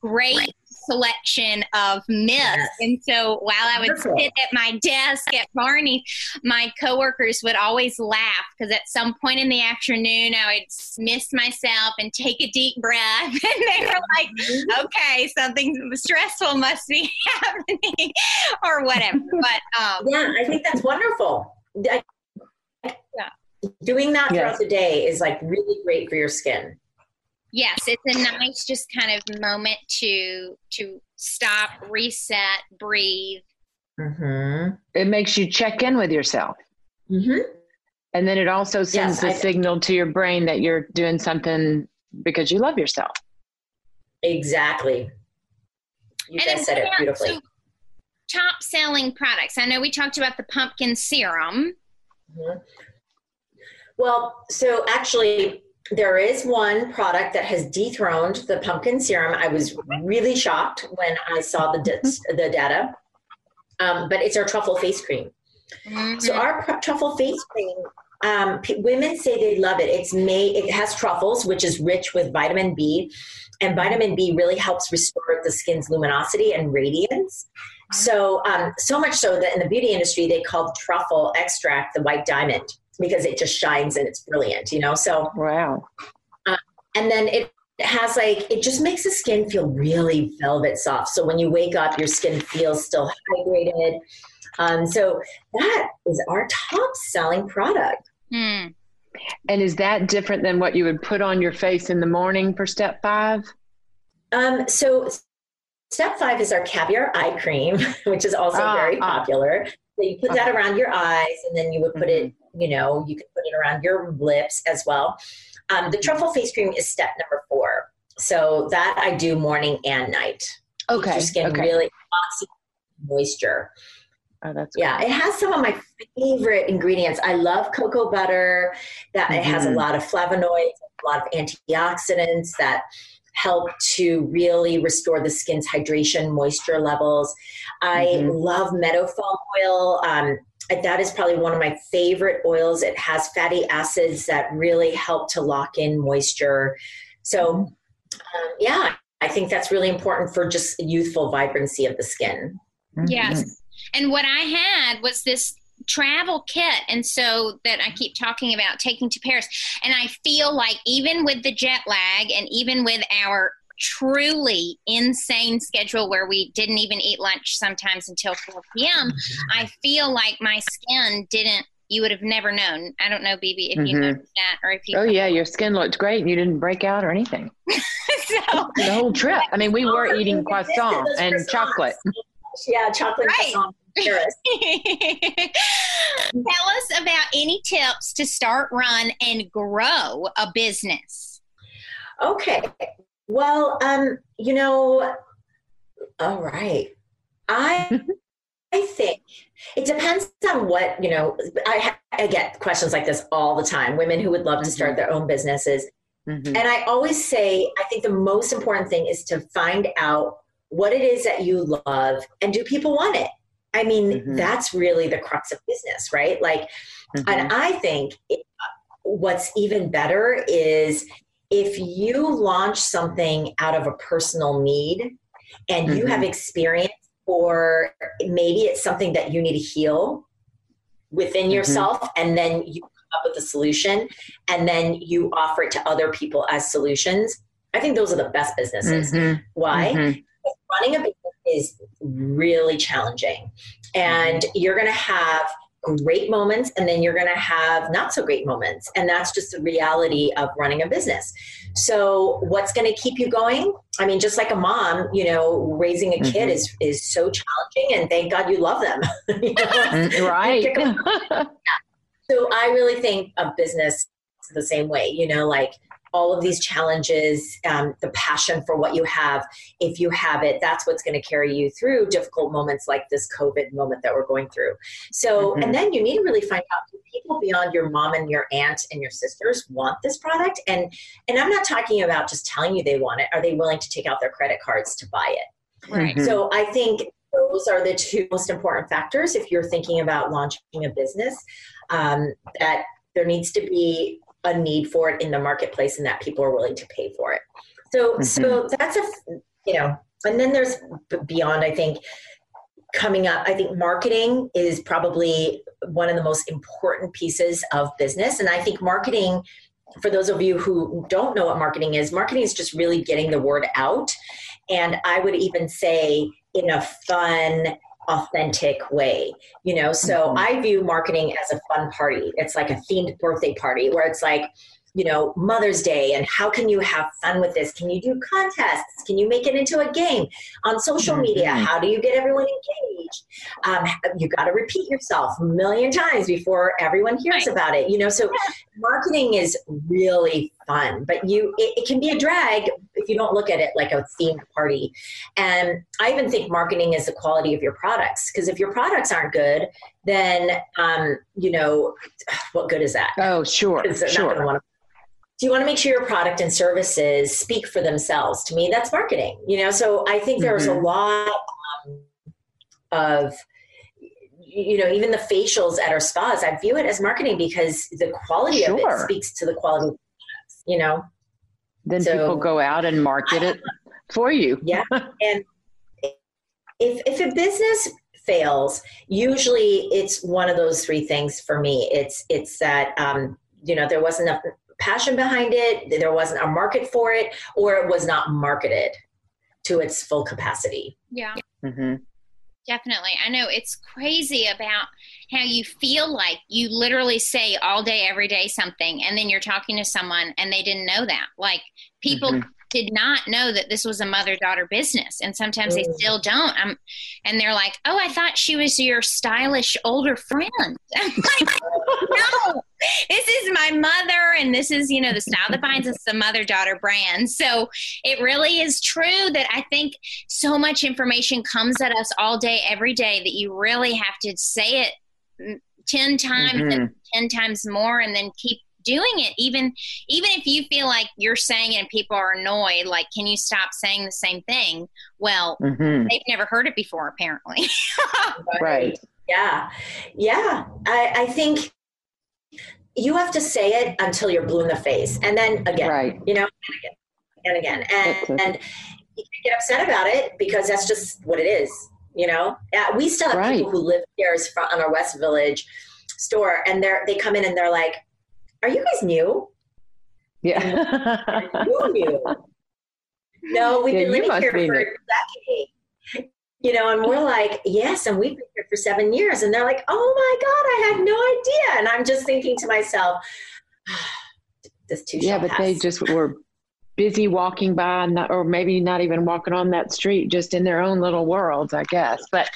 great selection of myths. Yes. And so while I would Wonderful. sit at my desk at Barney, my coworkers would always laugh because at some point in the afternoon, I would miss myself and take a deep breath. And they were like, mm-hmm. okay, something stressful must be happening or whatever. But um, yeah, I think that's wonderful. I, yeah. Doing that throughout the day is like really great for your skin yes it's a nice just kind of moment to to stop reset breathe. Mm-hmm. it makes you check in with yourself. Mm-hmm. and then it also sends yes, the signal to your brain that you're doing something because you love yourself. Exactly. You guys said it beautifully. top selling products. I know we talked about the pumpkin serum. Mm-hmm. well so actually there is one product that has dethroned the pumpkin serum. I was really shocked when I saw the the data, um, but it's our truffle face cream. Mm-hmm. So our pr- truffle face cream, um, p- women say they love it. It's made. It has truffles, which is rich with vitamin B, and vitamin B really helps restore the skin's luminosity and radiance. So, um, so much so that in the beauty industry, they called truffle extract the white diamond because it just shines and it's brilliant, you know? So, wow. Uh, and then it has like, it just makes the skin feel really velvet soft. So when you wake up, your skin feels still hydrated. Um, so that is our top selling product. Mm. And is that different than what you would put on your face in the morning for step five? Um, so step five is our caviar eye cream, which is also ah, very ah. popular. So you put that around your eyes and then you would put it you know, you can put it around your lips as well. Um, the truffle face cream is step number four. So that I do morning and night. Okay. Your skin okay. really moisture. Oh, that's yeah. It has some of my favorite ingredients. I love cocoa butter. That mm-hmm. it has a mm-hmm. lot of flavonoids, a lot of antioxidants that help to really restore the skin's hydration, moisture levels. I mm-hmm. love meadow foam oil. Um, that is probably one of my favorite oils. It has fatty acids that really help to lock in moisture. So, um, yeah, I think that's really important for just youthful vibrancy of the skin. Mm-hmm. Yes. And what I had was this travel kit. And so that I keep talking about taking to Paris. And I feel like even with the jet lag and even with our truly insane schedule where we didn't even eat lunch sometimes until 4 p.m., I feel like my skin didn't you would have never known. I don't know, BB, if you mm-hmm. noticed that or if you. Oh yeah, your skin looked great. and You didn't break out or anything. so the whole trip. I mean, we were eating croissant and croissants. chocolate. Yeah, chocolate right. croissant. Tell us about any tips to start, run, and grow a business. Okay. Well, um, you know, all right. I I think it depends on what, you know, I, I get questions like this all the time. Women who would love mm-hmm. to start mm-hmm. their own businesses. Mm-hmm. And I always say, I think the most important thing is to find out what it is that you love and do people want it? I mean, mm-hmm. that's really the crux of business, right? Like, and mm-hmm. I think it, what's even better is if you launch something out of a personal need and you have mm-hmm. experience or maybe it's something that you need to heal within mm-hmm. yourself and then you come up with a solution and then you offer it to other people as solutions i think those are the best businesses mm-hmm. why mm-hmm. running a business is really challenging. And mm-hmm. you're going to have great moments and then you're going to have not so great moments. And that's just the reality of running a business. So what's going to keep you going? I mean just like a mom you know raising a kid mm-hmm. is is so challenging and thank god you love them. You know? Mm, right. so i really think of business the same way you know like all of these challenges, um, the passion for what you have, if you have it, that's what's going to carry you through difficult moments like this COVID moment that we're going through. So, mm-hmm. and then you need to really find out do people beyond your mom and your aunt and your sisters want this product? And and I'm not talking about just telling you they want it. Are they willing to take out their credit cards to buy it? Right. Mm-hmm. So I think those are the two most important factors if you're thinking about launching a business. Um, that there needs to be a need for it in the marketplace and that people are willing to pay for it. So mm-hmm. so that's a you know, and then there's beyond I think coming up I think marketing is probably one of the most important pieces of business and I think marketing for those of you who don't know what marketing is, marketing is just really getting the word out. And I would even say in a fun, authentic way you know? So mm-hmm. i view marketing as a fun party. It's like a themed birthday party where it's like you know mother's day and how can you have fun with this? Can you do contests? Can you make it into a game? On social mm-hmm. media how do you get everyone engaged? Um, you got to repeat yourself a million times before everyone hears right. about it you know? So marketing is really fun but you it, it, can be a drag if you don't look at it like a themed party. And i even think marketing is the quality of your products because if your products aren't good then um, you know what good is that? Oh sure sure. do you want to make sure your product and services speak for themselves? To me that's marketing you know? So i think there's mm-hmm. a lot um, of you know even the facials at our spas i view it as marketing because the quality sure. of it speaks to the quality you know then so, people go out and market it for you yeah and if if a business fails usually it's one of those three things for me it's it's that um, you know there wasn't enough passion behind it, there wasn't a market for it, or it was not marketed to its full capacity. Yeah. Mm-hmm. Definitely. I know it's crazy about how you feel like you literally say all day, every day something, and then you're talking to someone and they didn't know that. Like people mm-hmm did not know that this was a mother daughter business and sometimes they still don't um, and they're like oh i thought she was your stylish older friend like, no this is my mother and this is you know the style that binds us the mother daughter brand. So it really is true that i think so much information comes at us all day every day that you really have to say it mm, 10 times mm-hmm. 10 times more and then keep doing it. Even even if you feel like you're saying it and people are annoyed like can you stop saying the same thing? Well mm-hmm. they've never heard it before apparently. Right. Yeah. Yeah. I, I think you have to say it until you're blue in the face and then again right. you know and again and again and, and you can get upset about it because that's just what it is You know, yeah, we still have Right. people who live here on our West Village store, and they're they come in and they're like, "Are you guys new? Yeah. Who knew? No, we've Yeah, been living here for a decade. You know, and we're like, yes, and we've been here for seven years. And they're like, oh my God, I had no idea. And I'm just thinking to myself, this too yeah, but pass. they just were busy walking by, not, or maybe not even walking on that street, just in their own little worlds, I guess. But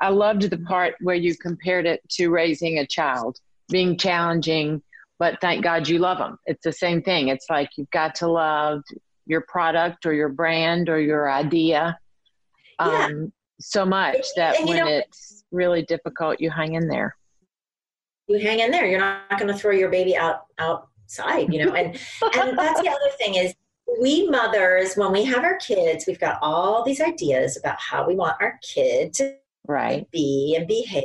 I loved the part where you compared it to raising a child, being challenging, but thank God you love them. It's the same thing. It's like you've got to love your product or your brand or your idea Yeah. Um, so much that And you when know- it's really difficult, you hang in there. you hang in there. You're not going to throw your baby out outside, you know. And and that's the other thing is we mothers when we have our kids, we've got all these ideas about how we want our kid to Right. be and behave.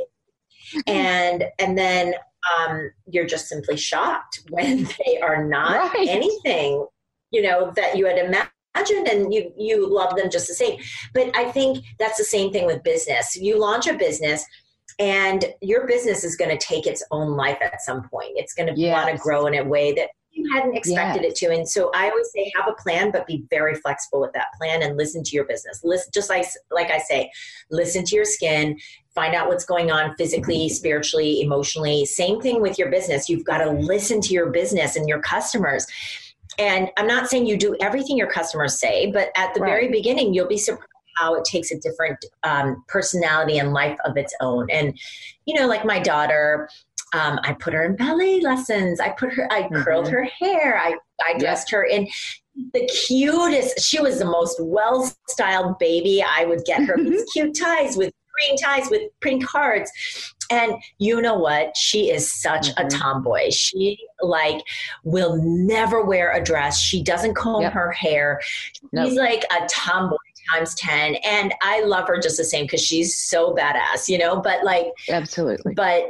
And and then um, you're just simply shocked when they are not Right. anything, you know, that you had imagined and you you love them just the same. But I think that's the same thing with business. You launch a business and your business is going to take its own life at some point. It's going to want to grow in a way that you hadn't expected Yes. it to. And so I always say have a plan, but be very flexible with that plan and listen to your business. Listen, just like like I say, listen to your skin. Find out what's going on physically, spiritually, emotionally. Same thing with your business. You've got to listen to your business and your customers. And I'm not saying you do everything your customers say, but at the Right. very beginning, you'll be surprised how it takes a different um, personality and life of its own. And, you know, like my daughter, um, I put her in ballet lessons. I put her, I curled Mhm. her hair. I, I dressed her in the cutest. She was the most well styled baby. I would get her these cute ties with green ties with print cards. And you know what? She is such a Mhm. tomboy. She like will never wear a dress. She doesn't comb Yep. her hair. Nope. She's like a tomboy times 10 and i love her just the same because she's so badass you know but like Absolutely. but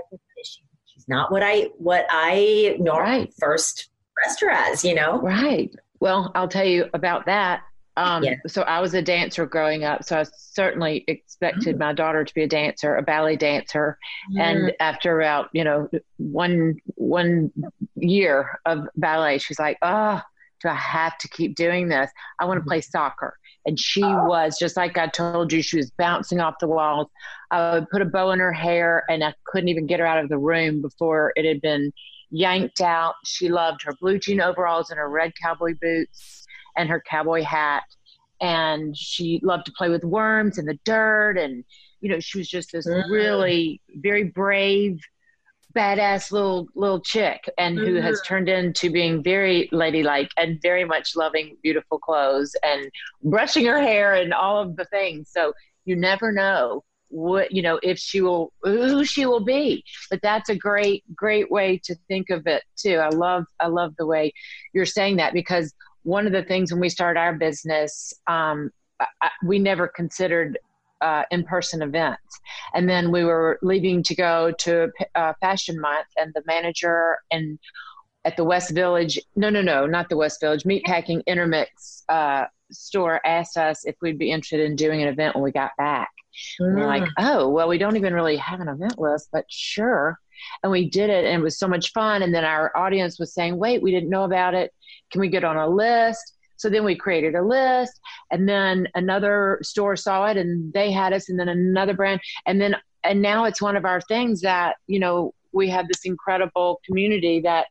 she's not what i what i nor Right. first dressed her as you know Right. Well, I'll tell you about that. Um, Yeah. So I was a dancer growing up, so I certainly expected Mm. my daughter to be a dancer, a ballet dancer. And after about you know one one year of ballet, she's like, "Oh, do I have to keep doing this? I want to play soccer." And she Oh. was just like I told you, she was bouncing off the walls. I would put a bow in her hair, and I couldn't even get her out of the room before it had been yanked out. She loved her blue jean overalls and her red cowboy boots and her cowboy hat. And she loved to play with worms in the dirt. And, you know, she was just this Mm. really very brave, badass little little chick and who has turned into being very ladylike and very much loving beautiful clothes and brushing her hair and all of the things. So you never know what you know if she will who she will be but that's a great great way to think of it too i love i love the way you're saying that because one of the things when we started our business um, I, we never considered uh, in-person events and then we were leaving to go to uh, fashion month and the manager and at the west village no no no not the west village meatpacking intermix uh, store asked us if we'd be interested in doing an event when we got back and we're like, oh, well, we don't even really have an event list, but sure. And we did it, and it was so much fun. And then our audience was saying, wait, we didn't know about it. Can we get on a list? So then we created a list, and then another store saw it, and they had us, and then another brand, and then and now it's one of our things that you know we have this incredible community that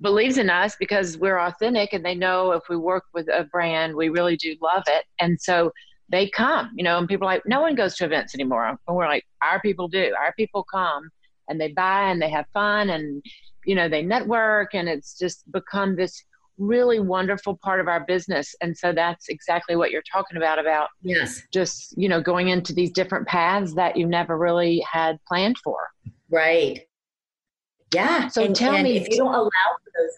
believes in us because we're authentic and they know if we work with a brand we really do love it and so they come, you know, and people are like, no one goes to events anymore. And we're like, our people do. Our people come and they buy and they have fun and, you know, they network and it's just become this really wonderful part of our business. And so that's exactly what you're talking about, about yes just, you know, going into these different paths that you never really had planned for. right yeah So and, tell and me- if you don't allow for those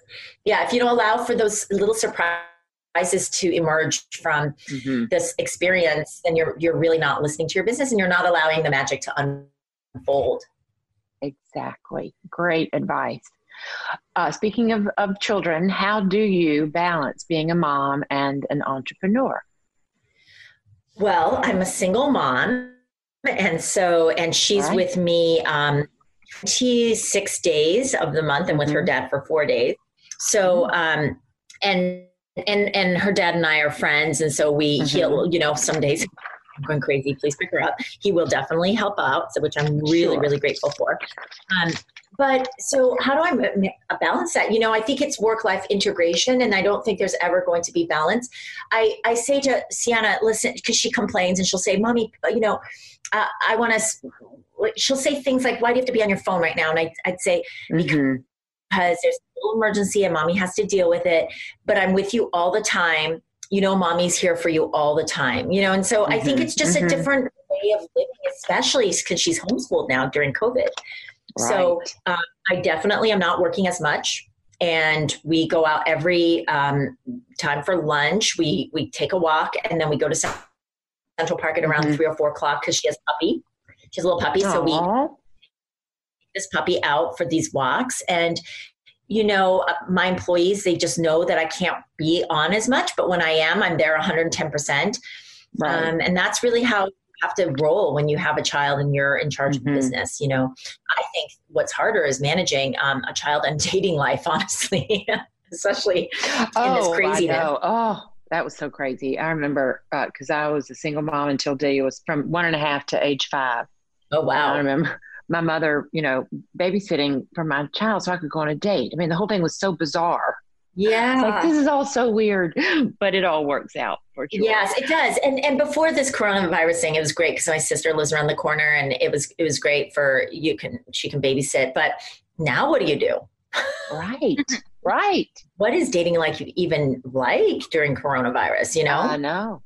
yeah if you don't allow for those little surprises to emerge from mm-hmm. this experience then you're you're really not listening to your business and you're not allowing the magic to unfold Exactly. Great advice. Uh, speaking of, of children, how do you balance being a mom and an entrepreneur? Well, I'm a single mom and so and she's right. with me um, 26 days of the month and with mm-hmm. her dad for four days. So mm-hmm. um, and and and her dad and I are friends, and so we mm-hmm. he'll you know some days I'm going crazy. Please pick her up. He will definitely help out, so, which I'm really sure. really grateful for. Um, but so how do I balance that? You know, I think it's work life integration, and I don't think there's ever going to be balance. I I say to Sienna, listen, because she complains and she'll say, "Mommy, you know." Uh, I want to. She'll say things like, "Why do you have to be on your phone right now?" And I, would say, mm-hmm because there's a little emergency and mommy has to deal with it. But I'm with you all the time. You know, mommy's here for you all the time, you know, and so mm-hmm. I think mm-hmm. it's just mm-hmm. a different way of living, especially because she's homeschooled now during COVID. Right. So um, I definitely am not working as much. And we go out every um, time for lunch. We we take a walk and then we go to Central Park at around mm-hmm. three or four o'clock because she has a puppy. She has a little puppy, Aww. so we this puppy out for these walks and you know uh, my employees they just know that i can't be on as much but when i am i'm there 110% right. um, and that's really how you have to roll when you have a child and you're in charge mm-hmm. of business you know. I think what's harder is managing um, a child and dating life honestly especially oh, in this oh, craziness. oh that was so crazy. I remember because uh, i was a single mom until day was from one and a half to age five. Oh wow. i remember my mother, you know, babysitting for my child so I could go on a date. I mean, the whole thing was so bizarre. Yeah. like this is all so weird, but it all works out for sure. Yes, it does. And and before this coronavirus thing, it was great because my sister lives around the corner and it was it was great for you can she can babysit. But now what do you do? Right. right. What is dating like even like during coronavirus, you know? I know.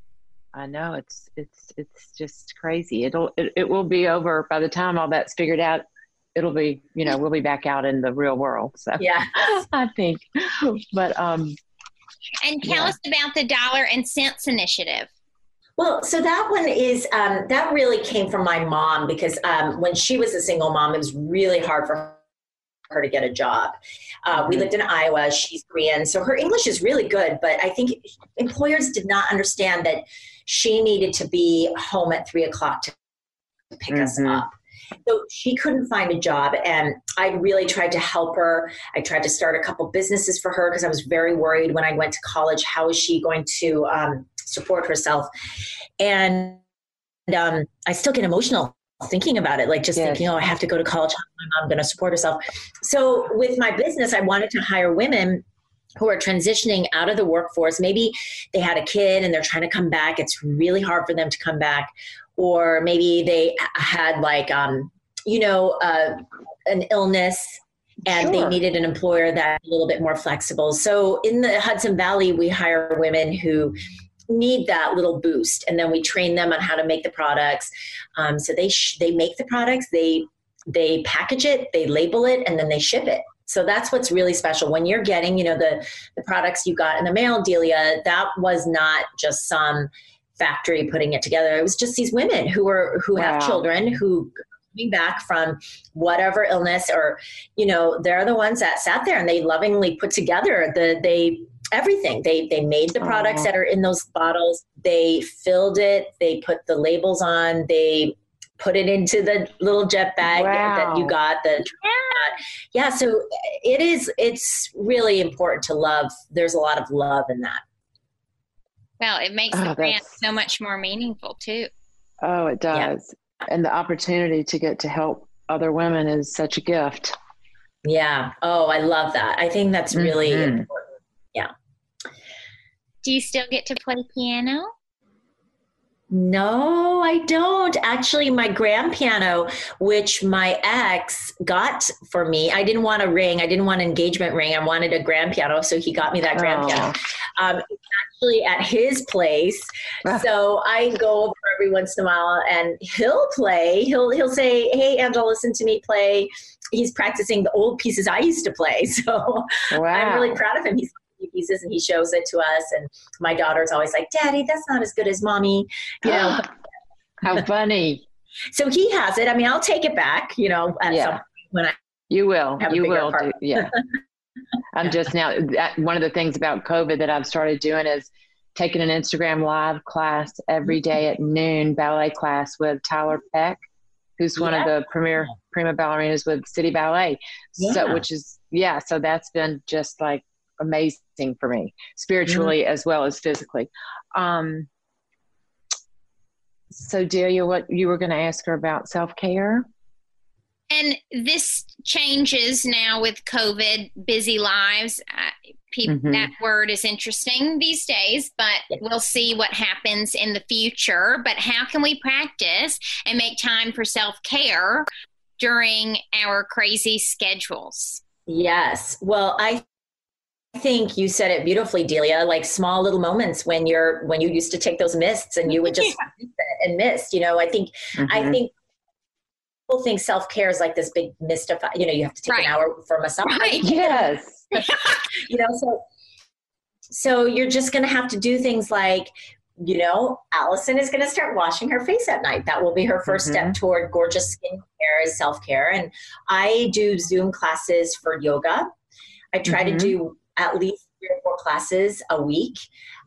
I know it's it's it's just crazy. It'll it, it will be over by the time all that's figured out. It'll be you know we'll be back out in the real world. So yeah, I think. But um, and tell yeah. us about the dollar and cents initiative. Well, so that one is um, that really came from my mom because um, when she was a single mom, it was really hard for her to get a job. Uh, we mm-hmm. lived in Iowa. She's Korean, so her English is really good. But I think employers did not understand that she needed to be home at three o'clock to pick mm-hmm. us up. So she couldn't find a job, and I really tried to help her. I tried to start a couple businesses for her because I was very worried when I went to college. How is she going to um, support herself? And um, I still get emotional thinking about it, like just yes. thinking, oh, I have to go to college. How am my mom going to support herself? So with my business, I wanted to hire women who are transitioning out of the workforce. Maybe they had a kid and they're trying to come back. It's really hard for them to come back. Or maybe they had like, um, you know, uh, an illness and sure. they needed an employer that's a little bit more flexible. So in the Hudson Valley, we hire women who need that little boost, and then we train them on how to make the products. Um, so they sh- they make the products, they they package it, they label it, and then they ship it. So that's what's really special when you're getting, you know, the the products you got in the mail, Delia. That was not just some factory putting it together. It was just these women who were who wow. have children who coming back from whatever illness or you know they're the ones that sat there and they lovingly put together the they everything they they made the products that are in those bottles they filled it they put the labels on they put it into the little jet bag wow. that you got the yeah. Yeah so it is it's really important to love. There's a lot of love in that. Well it makes oh, the grant so much more meaningful too. Oh it does. Yeah. and the opportunity to get to help other women is such a gift. Yeah. Oh i love that. I think that's really mm-hmm. important. Yeah. Do you still get to play piano no, I don't. Actually, my grand piano, which my ex got for me, I didn't want a ring. I didn't want an engagement ring. I wanted a grand piano, so he got me that grand oh. piano. Um, actually at his place, ah. so I go over every once in a while, and he'll play. He'll he'll say, "Hey, Angela, listen to me play." He's practicing the old pieces I used to play, so wow. I'm really proud of him. He's pieces and he shows it to us. And my daughter's always like, Daddy, that's not as good as mommy. You know, how funny. so he has it. I mean, I'll take it back, you know, yeah. when I you will, you will do, yeah. I'm just now that one of the things about COVID that I've started doing is taking an Instagram live class every day at mm-hmm. noon, ballet class with Tiler Peck, who's one yeah. of the premier prima ballerinas with City Ballet. Yeah. So, which is yeah, so that's been just like amazing for me, spiritually mm-hmm. as well as physically. Um, so, Delia, what you were going to ask her about self care? And this changes now with COVID, busy lives. Uh, people, mm-hmm. That word is interesting these days, but we'll see what happens in the future. But how can we practice and make time for self care during our crazy schedules? Yes. Well, I think you said it beautifully, Delia. Like small little moments when you're when you used to take those mists and you would just yeah. and mist. You know, I think mm-hmm. I think people think self care is like this big mystify. You know, you have to take right. an hour for massage. Right. Yes. you know, so so you're just going to have to do things like you know, Allison is going to start washing her face at night. That will be her 1st mm-hmm. step toward gorgeous skin care is self care. And I do Zoom classes for yoga. I try mm-hmm. to do at least three or four classes a week.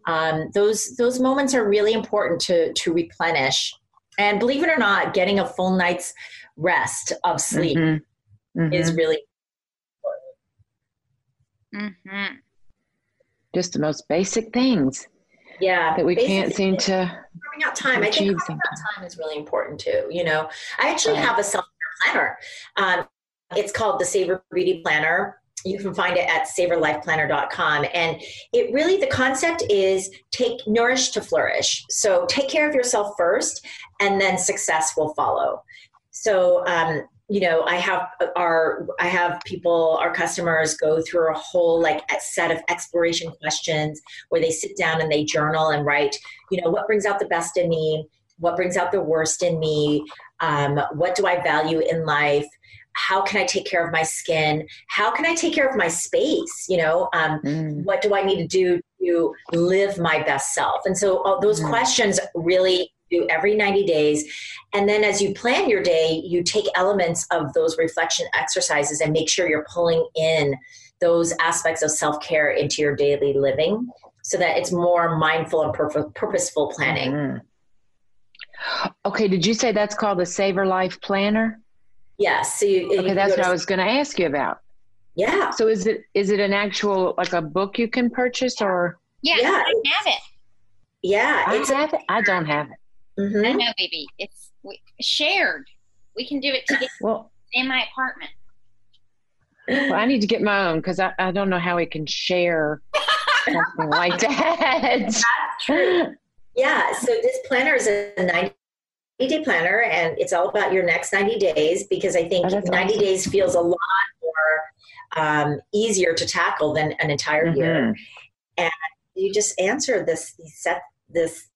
Um, those those moments are really important to to replenish. And believe it or not, getting a full night's rest of sleep mm-hmm. Mm-hmm. is really important. Mm-hmm. Just the most basic things. Yeah. That we can't seem to carving out time. I think carving out time is really important too. You know, I actually right. have a self planner. Um, it's called the Savor Beauty Planner you can find it at savorlifeplanner.com and it really the concept is take nourish to flourish. So take care of yourself first and then success will follow. So, um, you know, I have our I have people, our customers go through a whole like a set of exploration questions where they sit down and they journal and write, you know, what brings out the best in me, what brings out the worst in me, um, what do I value in life, how can I take care of my skin? How can I take care of my space? You know, um, mm. what do I need to do to live my best self? And so all those mm. questions really do every 90 days. And then as you plan your day, you take elements of those reflection exercises and make sure you're pulling in those aspects of self care into your daily living so that it's more mindful and pur- purposeful planning. Mm-hmm. Okay, did you say that's called the Savor Life Planner? Yes. So you, okay, that's what I was going to ask you about. Yeah. So is it is it an actual like a book you can purchase or? Yeah, yeah. I have it. Yeah, I have it. I don't have it. Mm-hmm. I know, baby. It's shared. We can do it together well, in my apartment. Well, I need to get my own because I, I don't know how we can share something like that. That's true. Yeah. So this planner is a 90 day planner and it's all about your next 90 days because I think oh, 90 awesome. days feels a lot more um, easier to tackle than an entire mm-hmm. year. And you just answer this, set this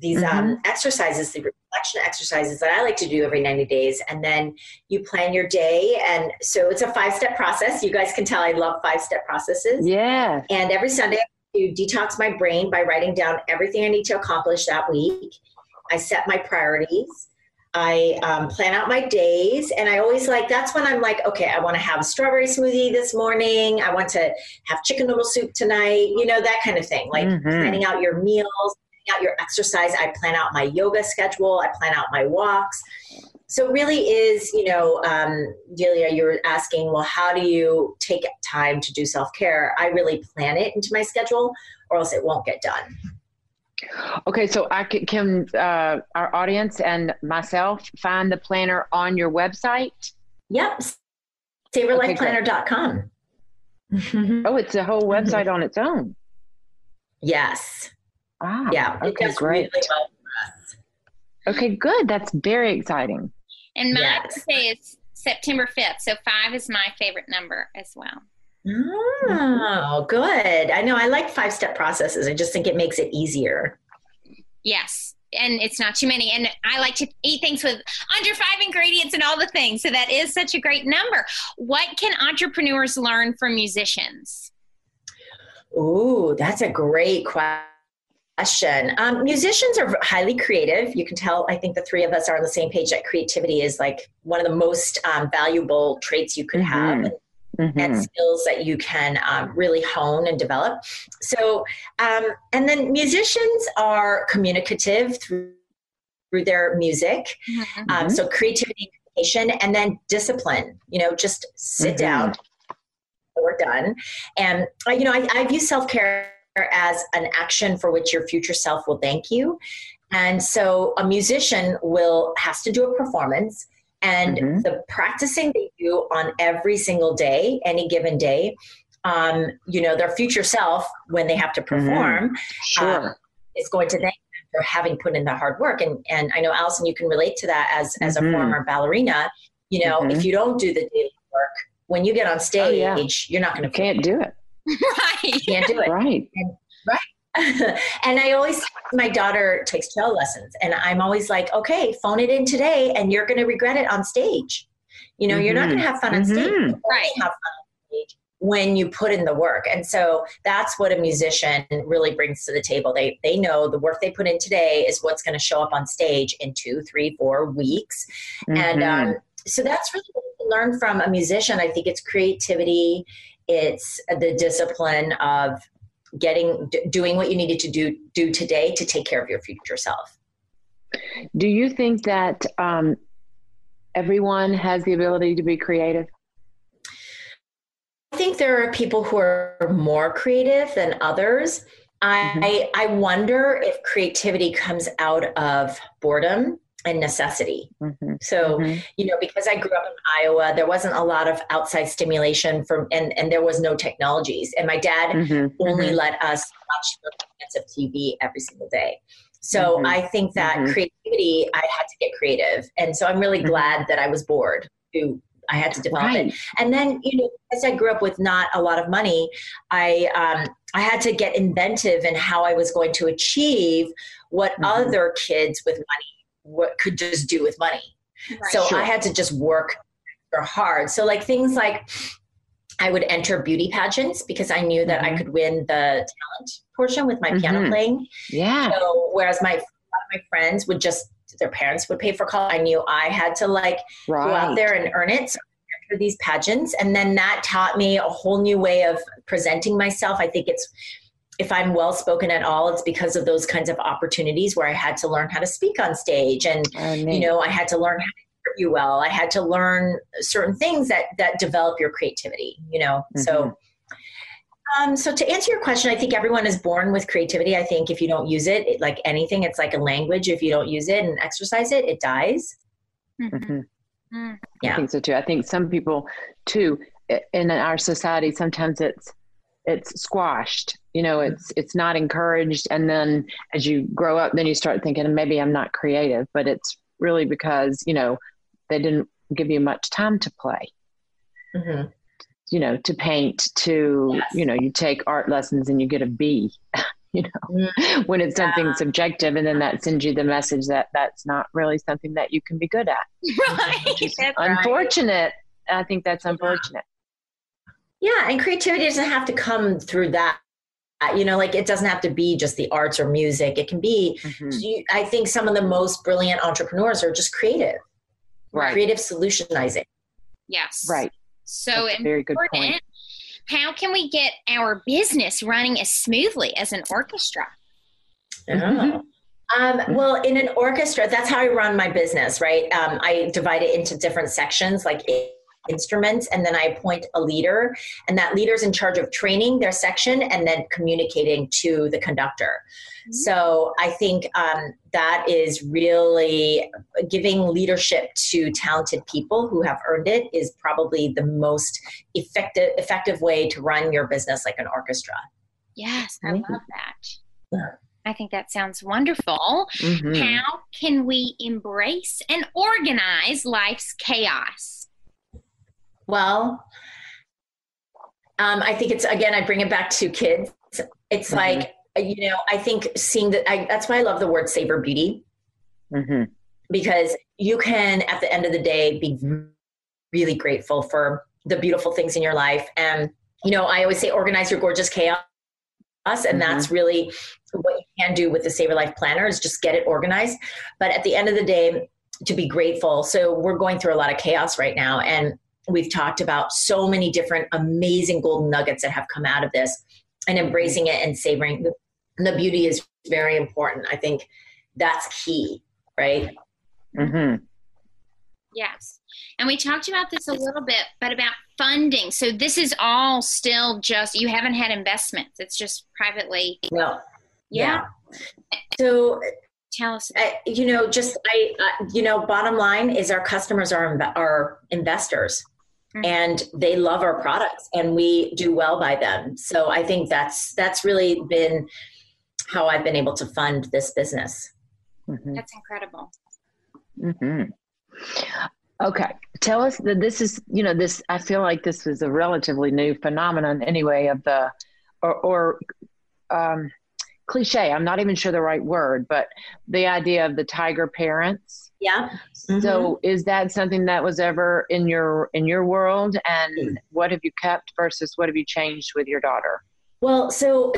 these mm-hmm. um, exercises, the reflection exercises that I like to do every 90 days. And then you plan your day. And so it's a five step process. You guys can tell I love five step processes. Yeah. And every Sunday, I detox my brain by writing down everything I need to accomplish that week. I set my priorities. I um, plan out my days, and I always like that's when I'm like, okay, I want to have a strawberry smoothie this morning. I want to have chicken noodle soup tonight, you know, that kind of thing. Like mm-hmm. planning out your meals, planning out your exercise. I plan out my yoga schedule. I plan out my walks. So really is, you know, um, Delia, you were asking, well, how do you take time to do self care? I really plan it into my schedule, or else it won't get done. Okay, so I can, can uh, our audience and myself find the planner on your website? Yep, savorlifeplanner.com. Okay, oh, it's a whole website on its own. Yes. Ah, yeah. Okay, great. Really well okay, good. That's very exciting. And my yes. say is September 5th. So five is my favorite number as well. Oh, good. I know I like five step processes. I just think it makes it easier. Yes. And it's not too many. And I like to eat things with under five ingredients and all the things. So that is such a great number. What can entrepreneurs learn from musicians? Ooh, that's a great question question. Um, musicians are highly creative. You can tell, I think the three of us are on the same page that creativity is like one of the most um, valuable traits you could mm-hmm. have. Mm-hmm. and skills that you can um, really hone and develop. So, um, and then musicians are communicative through, through their music. Mm-hmm. Um, so, creativity, and communication, and then discipline. You know, just sit mm-hmm. down. We're done. And, uh, you know, I, I view self care as an action for which your future self will thank you. And so a musician will has to do a performance and mm-hmm. the practicing they do on every single day, any given day, um, you know, their future self when they have to mm-hmm. perform mm-hmm. sure. Um, is going to thank them for having put in the hard work. And and I know Allison, you can relate to that as as mm-hmm. a former ballerina. You know, if mm-hmm. you don't do the daily work, when you get on stage, oh, yeah. you're not going to. Can't do it. right. You can't do it. Right. And, right. and I always, my daughter takes cello lessons, and I'm always like, okay, phone it in today, and you're going to regret it on stage. You know, mm-hmm. you're not going to have fun on stage. Mm-hmm. Right. Have fun on stage when you put in the work. And so that's what a musician really brings to the table. They they know the work they put in today is what's going to show up on stage in two, three, four weeks, mm-hmm. and um, so that's really what you learn from a musician. I think it's creativity. It's the discipline of getting d- doing what you needed to do do today to take care of your future self. Do you think that um, everyone has the ability to be creative? I think there are people who are more creative than others. I, mm-hmm. I wonder if creativity comes out of boredom and necessity. Mm-hmm. So, mm-hmm. you know, because I grew up in Iowa, there wasn't a lot of outside stimulation from, and, and there was no technologies. And my dad mm-hmm. only mm-hmm. let us watch of TV every single day. So mm-hmm. I think that mm-hmm. creativity, I had to get creative. And so I'm really glad that I was bored to I had to develop right. it. And then, you know, as I grew up with not a lot of money, I um, I had to get inventive in how I was going to achieve what other kids with money what could just do with money. Right, so sure. I had to just work hard. So like things like I would enter beauty pageants because I knew that mm-hmm. I could win the talent portion with my mm-hmm. piano playing. Yeah. So whereas my my friends would just their parents would pay for college, I knew I had to like right. go out there and earn it. So enter these pageants, and then that taught me a whole new way of presenting myself. I think it's if I'm well spoken at all, it's because of those kinds of opportunities where I had to learn how to speak on stage, and oh, you know, I had to learn how to interview well. I had to learn certain things that that develop your creativity. You know, mm-hmm. so. Um, so to answer your question, I think everyone is born with creativity. I think if you don't use it, it like anything, it's like a language. If you don't use it and exercise it, it dies. Mm-hmm. Mm-hmm. Mm. Yeah. I think so too. I think some people too in our society sometimes it's it's squashed you know it's it's not encouraged and then as you grow up then you start thinking maybe i'm not creative but it's really because you know they didn't give you much time to play mm-hmm. you know to paint to yes. you know you take art lessons and you get a b you know mm-hmm. when it's something subjective and then that sends you the message that that's not really something that you can be good at right unfortunate right. i think that's unfortunate yeah, and creativity doesn't have to come through that. You know, like it doesn't have to be just the arts or music. It can be. Mm-hmm. I think some of the most brilliant entrepreneurs are just creative, right? Creative solutionizing. Yes. Right. So That's very good point. How can we get our business running as smoothly as an orchestra? Oh. Mm-hmm. Um, well, in an orchestra, that's how I run my business, right? Um, I divide it into different sections, like instruments and then I appoint a leader and that leader's in charge of training their section and then communicating to the conductor. Mm-hmm. So I think um, that is really giving leadership to talented people who have earned it is probably the most effective effective way to run your business like an orchestra. Yes, I love that. Yeah. I think that sounds wonderful. Mm-hmm. How can we embrace and organize life's chaos? Well, um, I think it's again. I bring it back to kids. It's mm-hmm. like you know. I think seeing that. I, that's why I love the word savor beauty, mm-hmm. because you can, at the end of the day, be really grateful for the beautiful things in your life. And you know, I always say, organize your gorgeous chaos. And mm-hmm. that's really what you can do with the Savor Life Planner is just get it organized. But at the end of the day, to be grateful. So we're going through a lot of chaos right now, and we've talked about so many different amazing golden nuggets that have come out of this and embracing it and savoring the, the beauty is very important i think that's key right Mm-hmm. Yes. And we talked about this a little bit, but about funding. So this is all still just, you haven't had investments. It's just privately. no Yeah. so Tell us. I, you know just i uh, you know bottom line is our customers are inv- are investors Mhm. and they love our products and we do well by them so i think that's that's really been how i've been able to fund this business Mm-hmm. That's incredible. hmm Okay, tell us that this is, you know, this. I feel like this is a relatively new phenomenon, anyway, of the, or, or um, cliche. I'm not even sure the right word, but the idea of the tiger parents. Yeah So, is that something that was ever in your in your world, and what have you kept versus what have you changed with your daughter? Well, so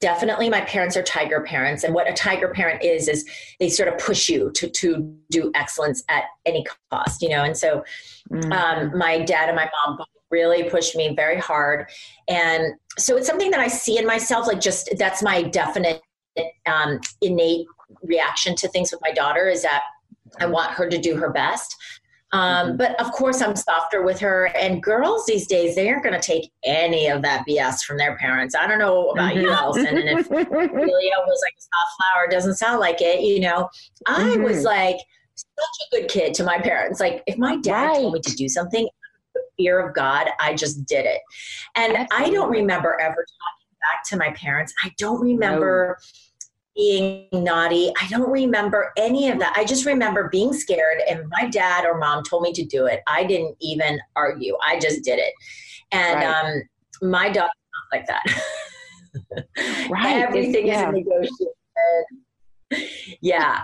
definitely my parents are tiger parents. And what a tiger parent is, is they sort of push you to, to do excellence at any cost, you know? And so Mm-hmm. um, my dad and my mom really pushed me very hard. And so it's something that I see in myself, like just that's my definite um, innate reaction to things with my daughter is that I want her to do her best. Um, Mhm. But of course, I'm softer with her. And girls these days, they aren't going to take any of that BS from their parents. I don't know about you. Allison. And if Julia was like a soft flower, doesn't sound like it, you know. I was like such a good kid to my parents. Like if my dad told me to do something, fear of God, I just did it. And I don't remember ever talking back to my parents. I don't remember being naughty. I don't remember any of that. I just remember being scared and my dad or mom told me to do it. I didn't even argue. I just did it. And Right. um, my not like that. Right. Everything yeah. is a negotiation. Yeah.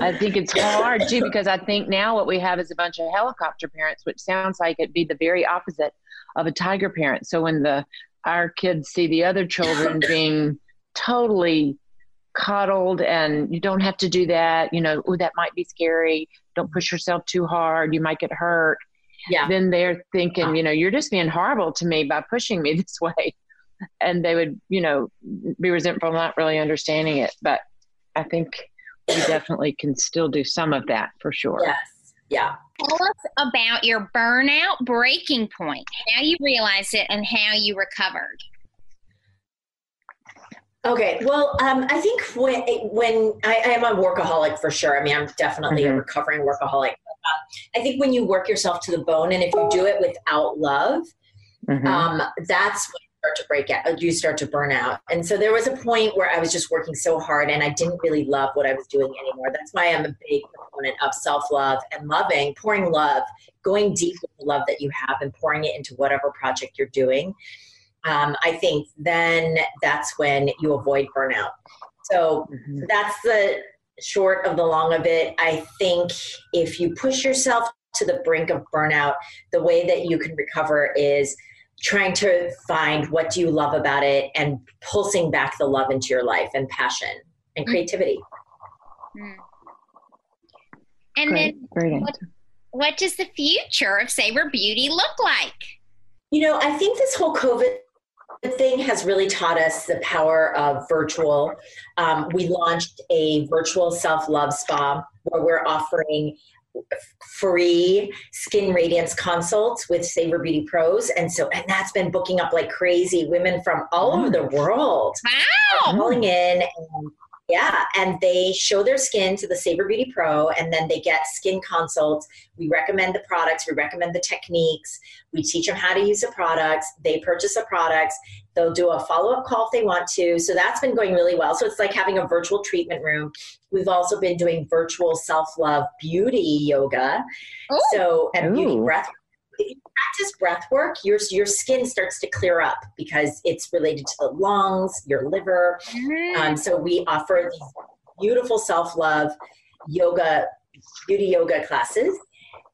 I think it's hard too because I think now what we have is a bunch of helicopter parents, which sounds like it'd be the very opposite of a tiger parent. So when the our kids see the other children being totally coddled and you don't have to do that, you know, oh that might be scary. Don't push yourself too hard, you might get hurt. Yeah. Then they're thinking, you know, you're just being horrible to me by pushing me this way. And they would, you know, be resentful, not really understanding it. But I think we definitely can still do some of that for sure. Yes. Yeah. Tell us about your burnout breaking point, how you realized it, and how you recovered. Okay. Well, um, I think when when I, I am a workaholic for sure. I mean, I'm definitely a Mhm. recovering workaholic. Um, I think when you work yourself to the bone, and if you do it without love, Mhm. um, that's when you start to break out. You start to burn out. And so there was a point where I was just working so hard, and I didn't really love what I was doing anymore. That's why I'm a big proponent of self love and loving, pouring love, going deep with the love that you have, and pouring it into whatever project you're doing. Um, I think then that's when you avoid burnout. So Mhm. that's the short of the long of it. I think if you push yourself to the brink of burnout, the way that you can recover is trying to find what do you love about it and pulsing back the love into your life and passion and creativity. Hmm. And Great, then, great what- what does the future of Savor Beauty look like? You know, I think this whole COVID thing has really taught us the power of virtual. Um, we launched a virtual self love spa where we're offering free skin radiance consults with Savor Beauty Pros. And so, and that's been booking up like crazy. Women from all over the world Wow. calling in and yeah, and they show their skin to the Savor Beauty Pro, and then they get skin consults. We recommend the products, we recommend the techniques, we teach them how to use the products. They purchase the products, they'll do a follow up call if they want to. So that's been going really well. So it's like having a virtual treatment room. We've also been doing virtual self love beauty yoga. Ooh. So, and beauty breath practice breath work, your your skin starts to clear up because it's related to the lungs, your liver. Um, so we offer these beautiful self love yoga, beauty yoga classes,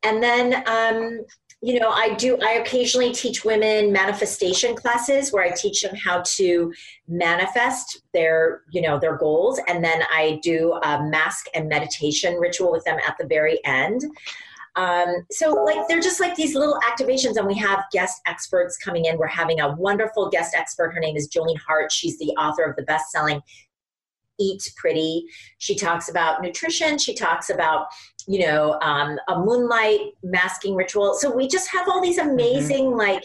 and then. Um, you know, I do. I occasionally teach women manifestation classes where I teach them how to manifest their, you know, their goals, and then I do a mask and meditation ritual with them at the very end. Um, so, like, they're just like these little activations, and we have guest experts coming in. We're having a wonderful guest expert. Her name is Jolene Hart. She's the author of the best selling Eat Pretty. She talks about nutrition. She talks about, you know, um, a moonlight masking ritual. So we just have all these mm-hmm. amazing, mm-hmm. like,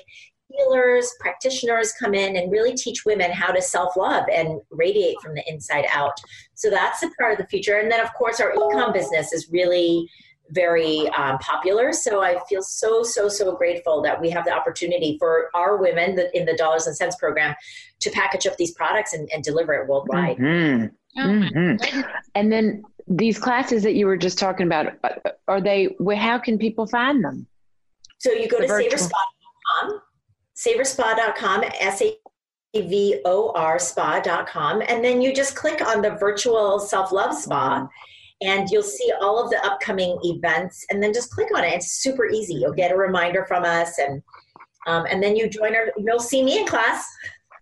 healers, practitioners come in and really teach women how to self love and radiate from the inside out. So that's a part of the future. And then, of course, our ecom business is really very um, popular. So I feel so, so, so grateful that we have the opportunity for our women in the Dollars and Cents program to package up these products and, and deliver it worldwide. Mm-hmm. Oh mm-hmm. And then these classes that you were just talking about, uh, are they, how can people find them? So you go the to savorspa.com savorspa.com, S A V O R spa.com, and then you just click on the virtual self love spa and you'll see all of the upcoming events and then just click on it. It's super easy. You'll get a reminder from us and um, and then you join our you'll see me in class.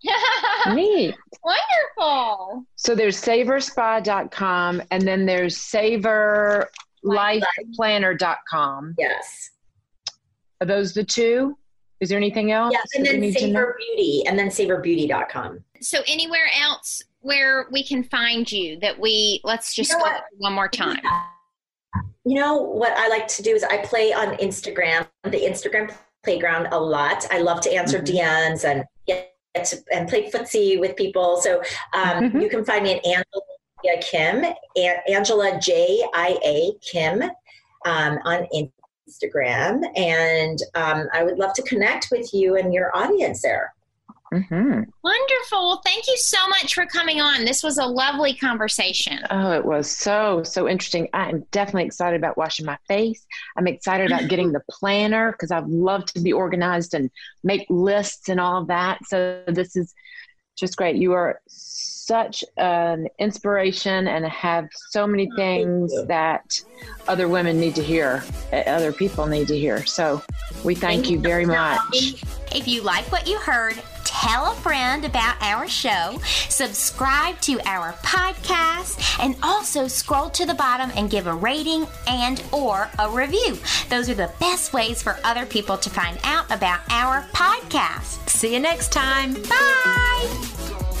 Neat. Wonderful. So there's savorspa.com and then there's savorlifeplanner.com. Yes. Are those the two? Is there anything else? Yes, and then Savor Beauty, and then SavorBeauty.com. So anywhere else where we can find you that we let's just you know one more time. You know what I like to do is I play on Instagram, the Instagram playground a lot. I love to answer mm-hmm. DMs and get to, and play footsie with people. So um, mm-hmm. you can find me at Angela Kim, Angela J I A Kim um, on Instagram Instagram, and um, I would love to connect with you and your audience there. Mm-hmm. Wonderful. Thank you so much for coming on. This was a lovely conversation. Oh, it was so, so interesting. I am definitely excited about washing my face. I'm excited about getting the planner because I've loved to be organized and make lists and all of that. So, this is just great. You are such an inspiration and have so many things that other women need to hear, other people need to hear. So we thank, thank you very much. If you like what you heard, tell a friend about our show, subscribe to our podcast, and also scroll to the bottom and give a rating and or a review. Those are the best ways for other people to find out about our podcast. See you next time. Bye.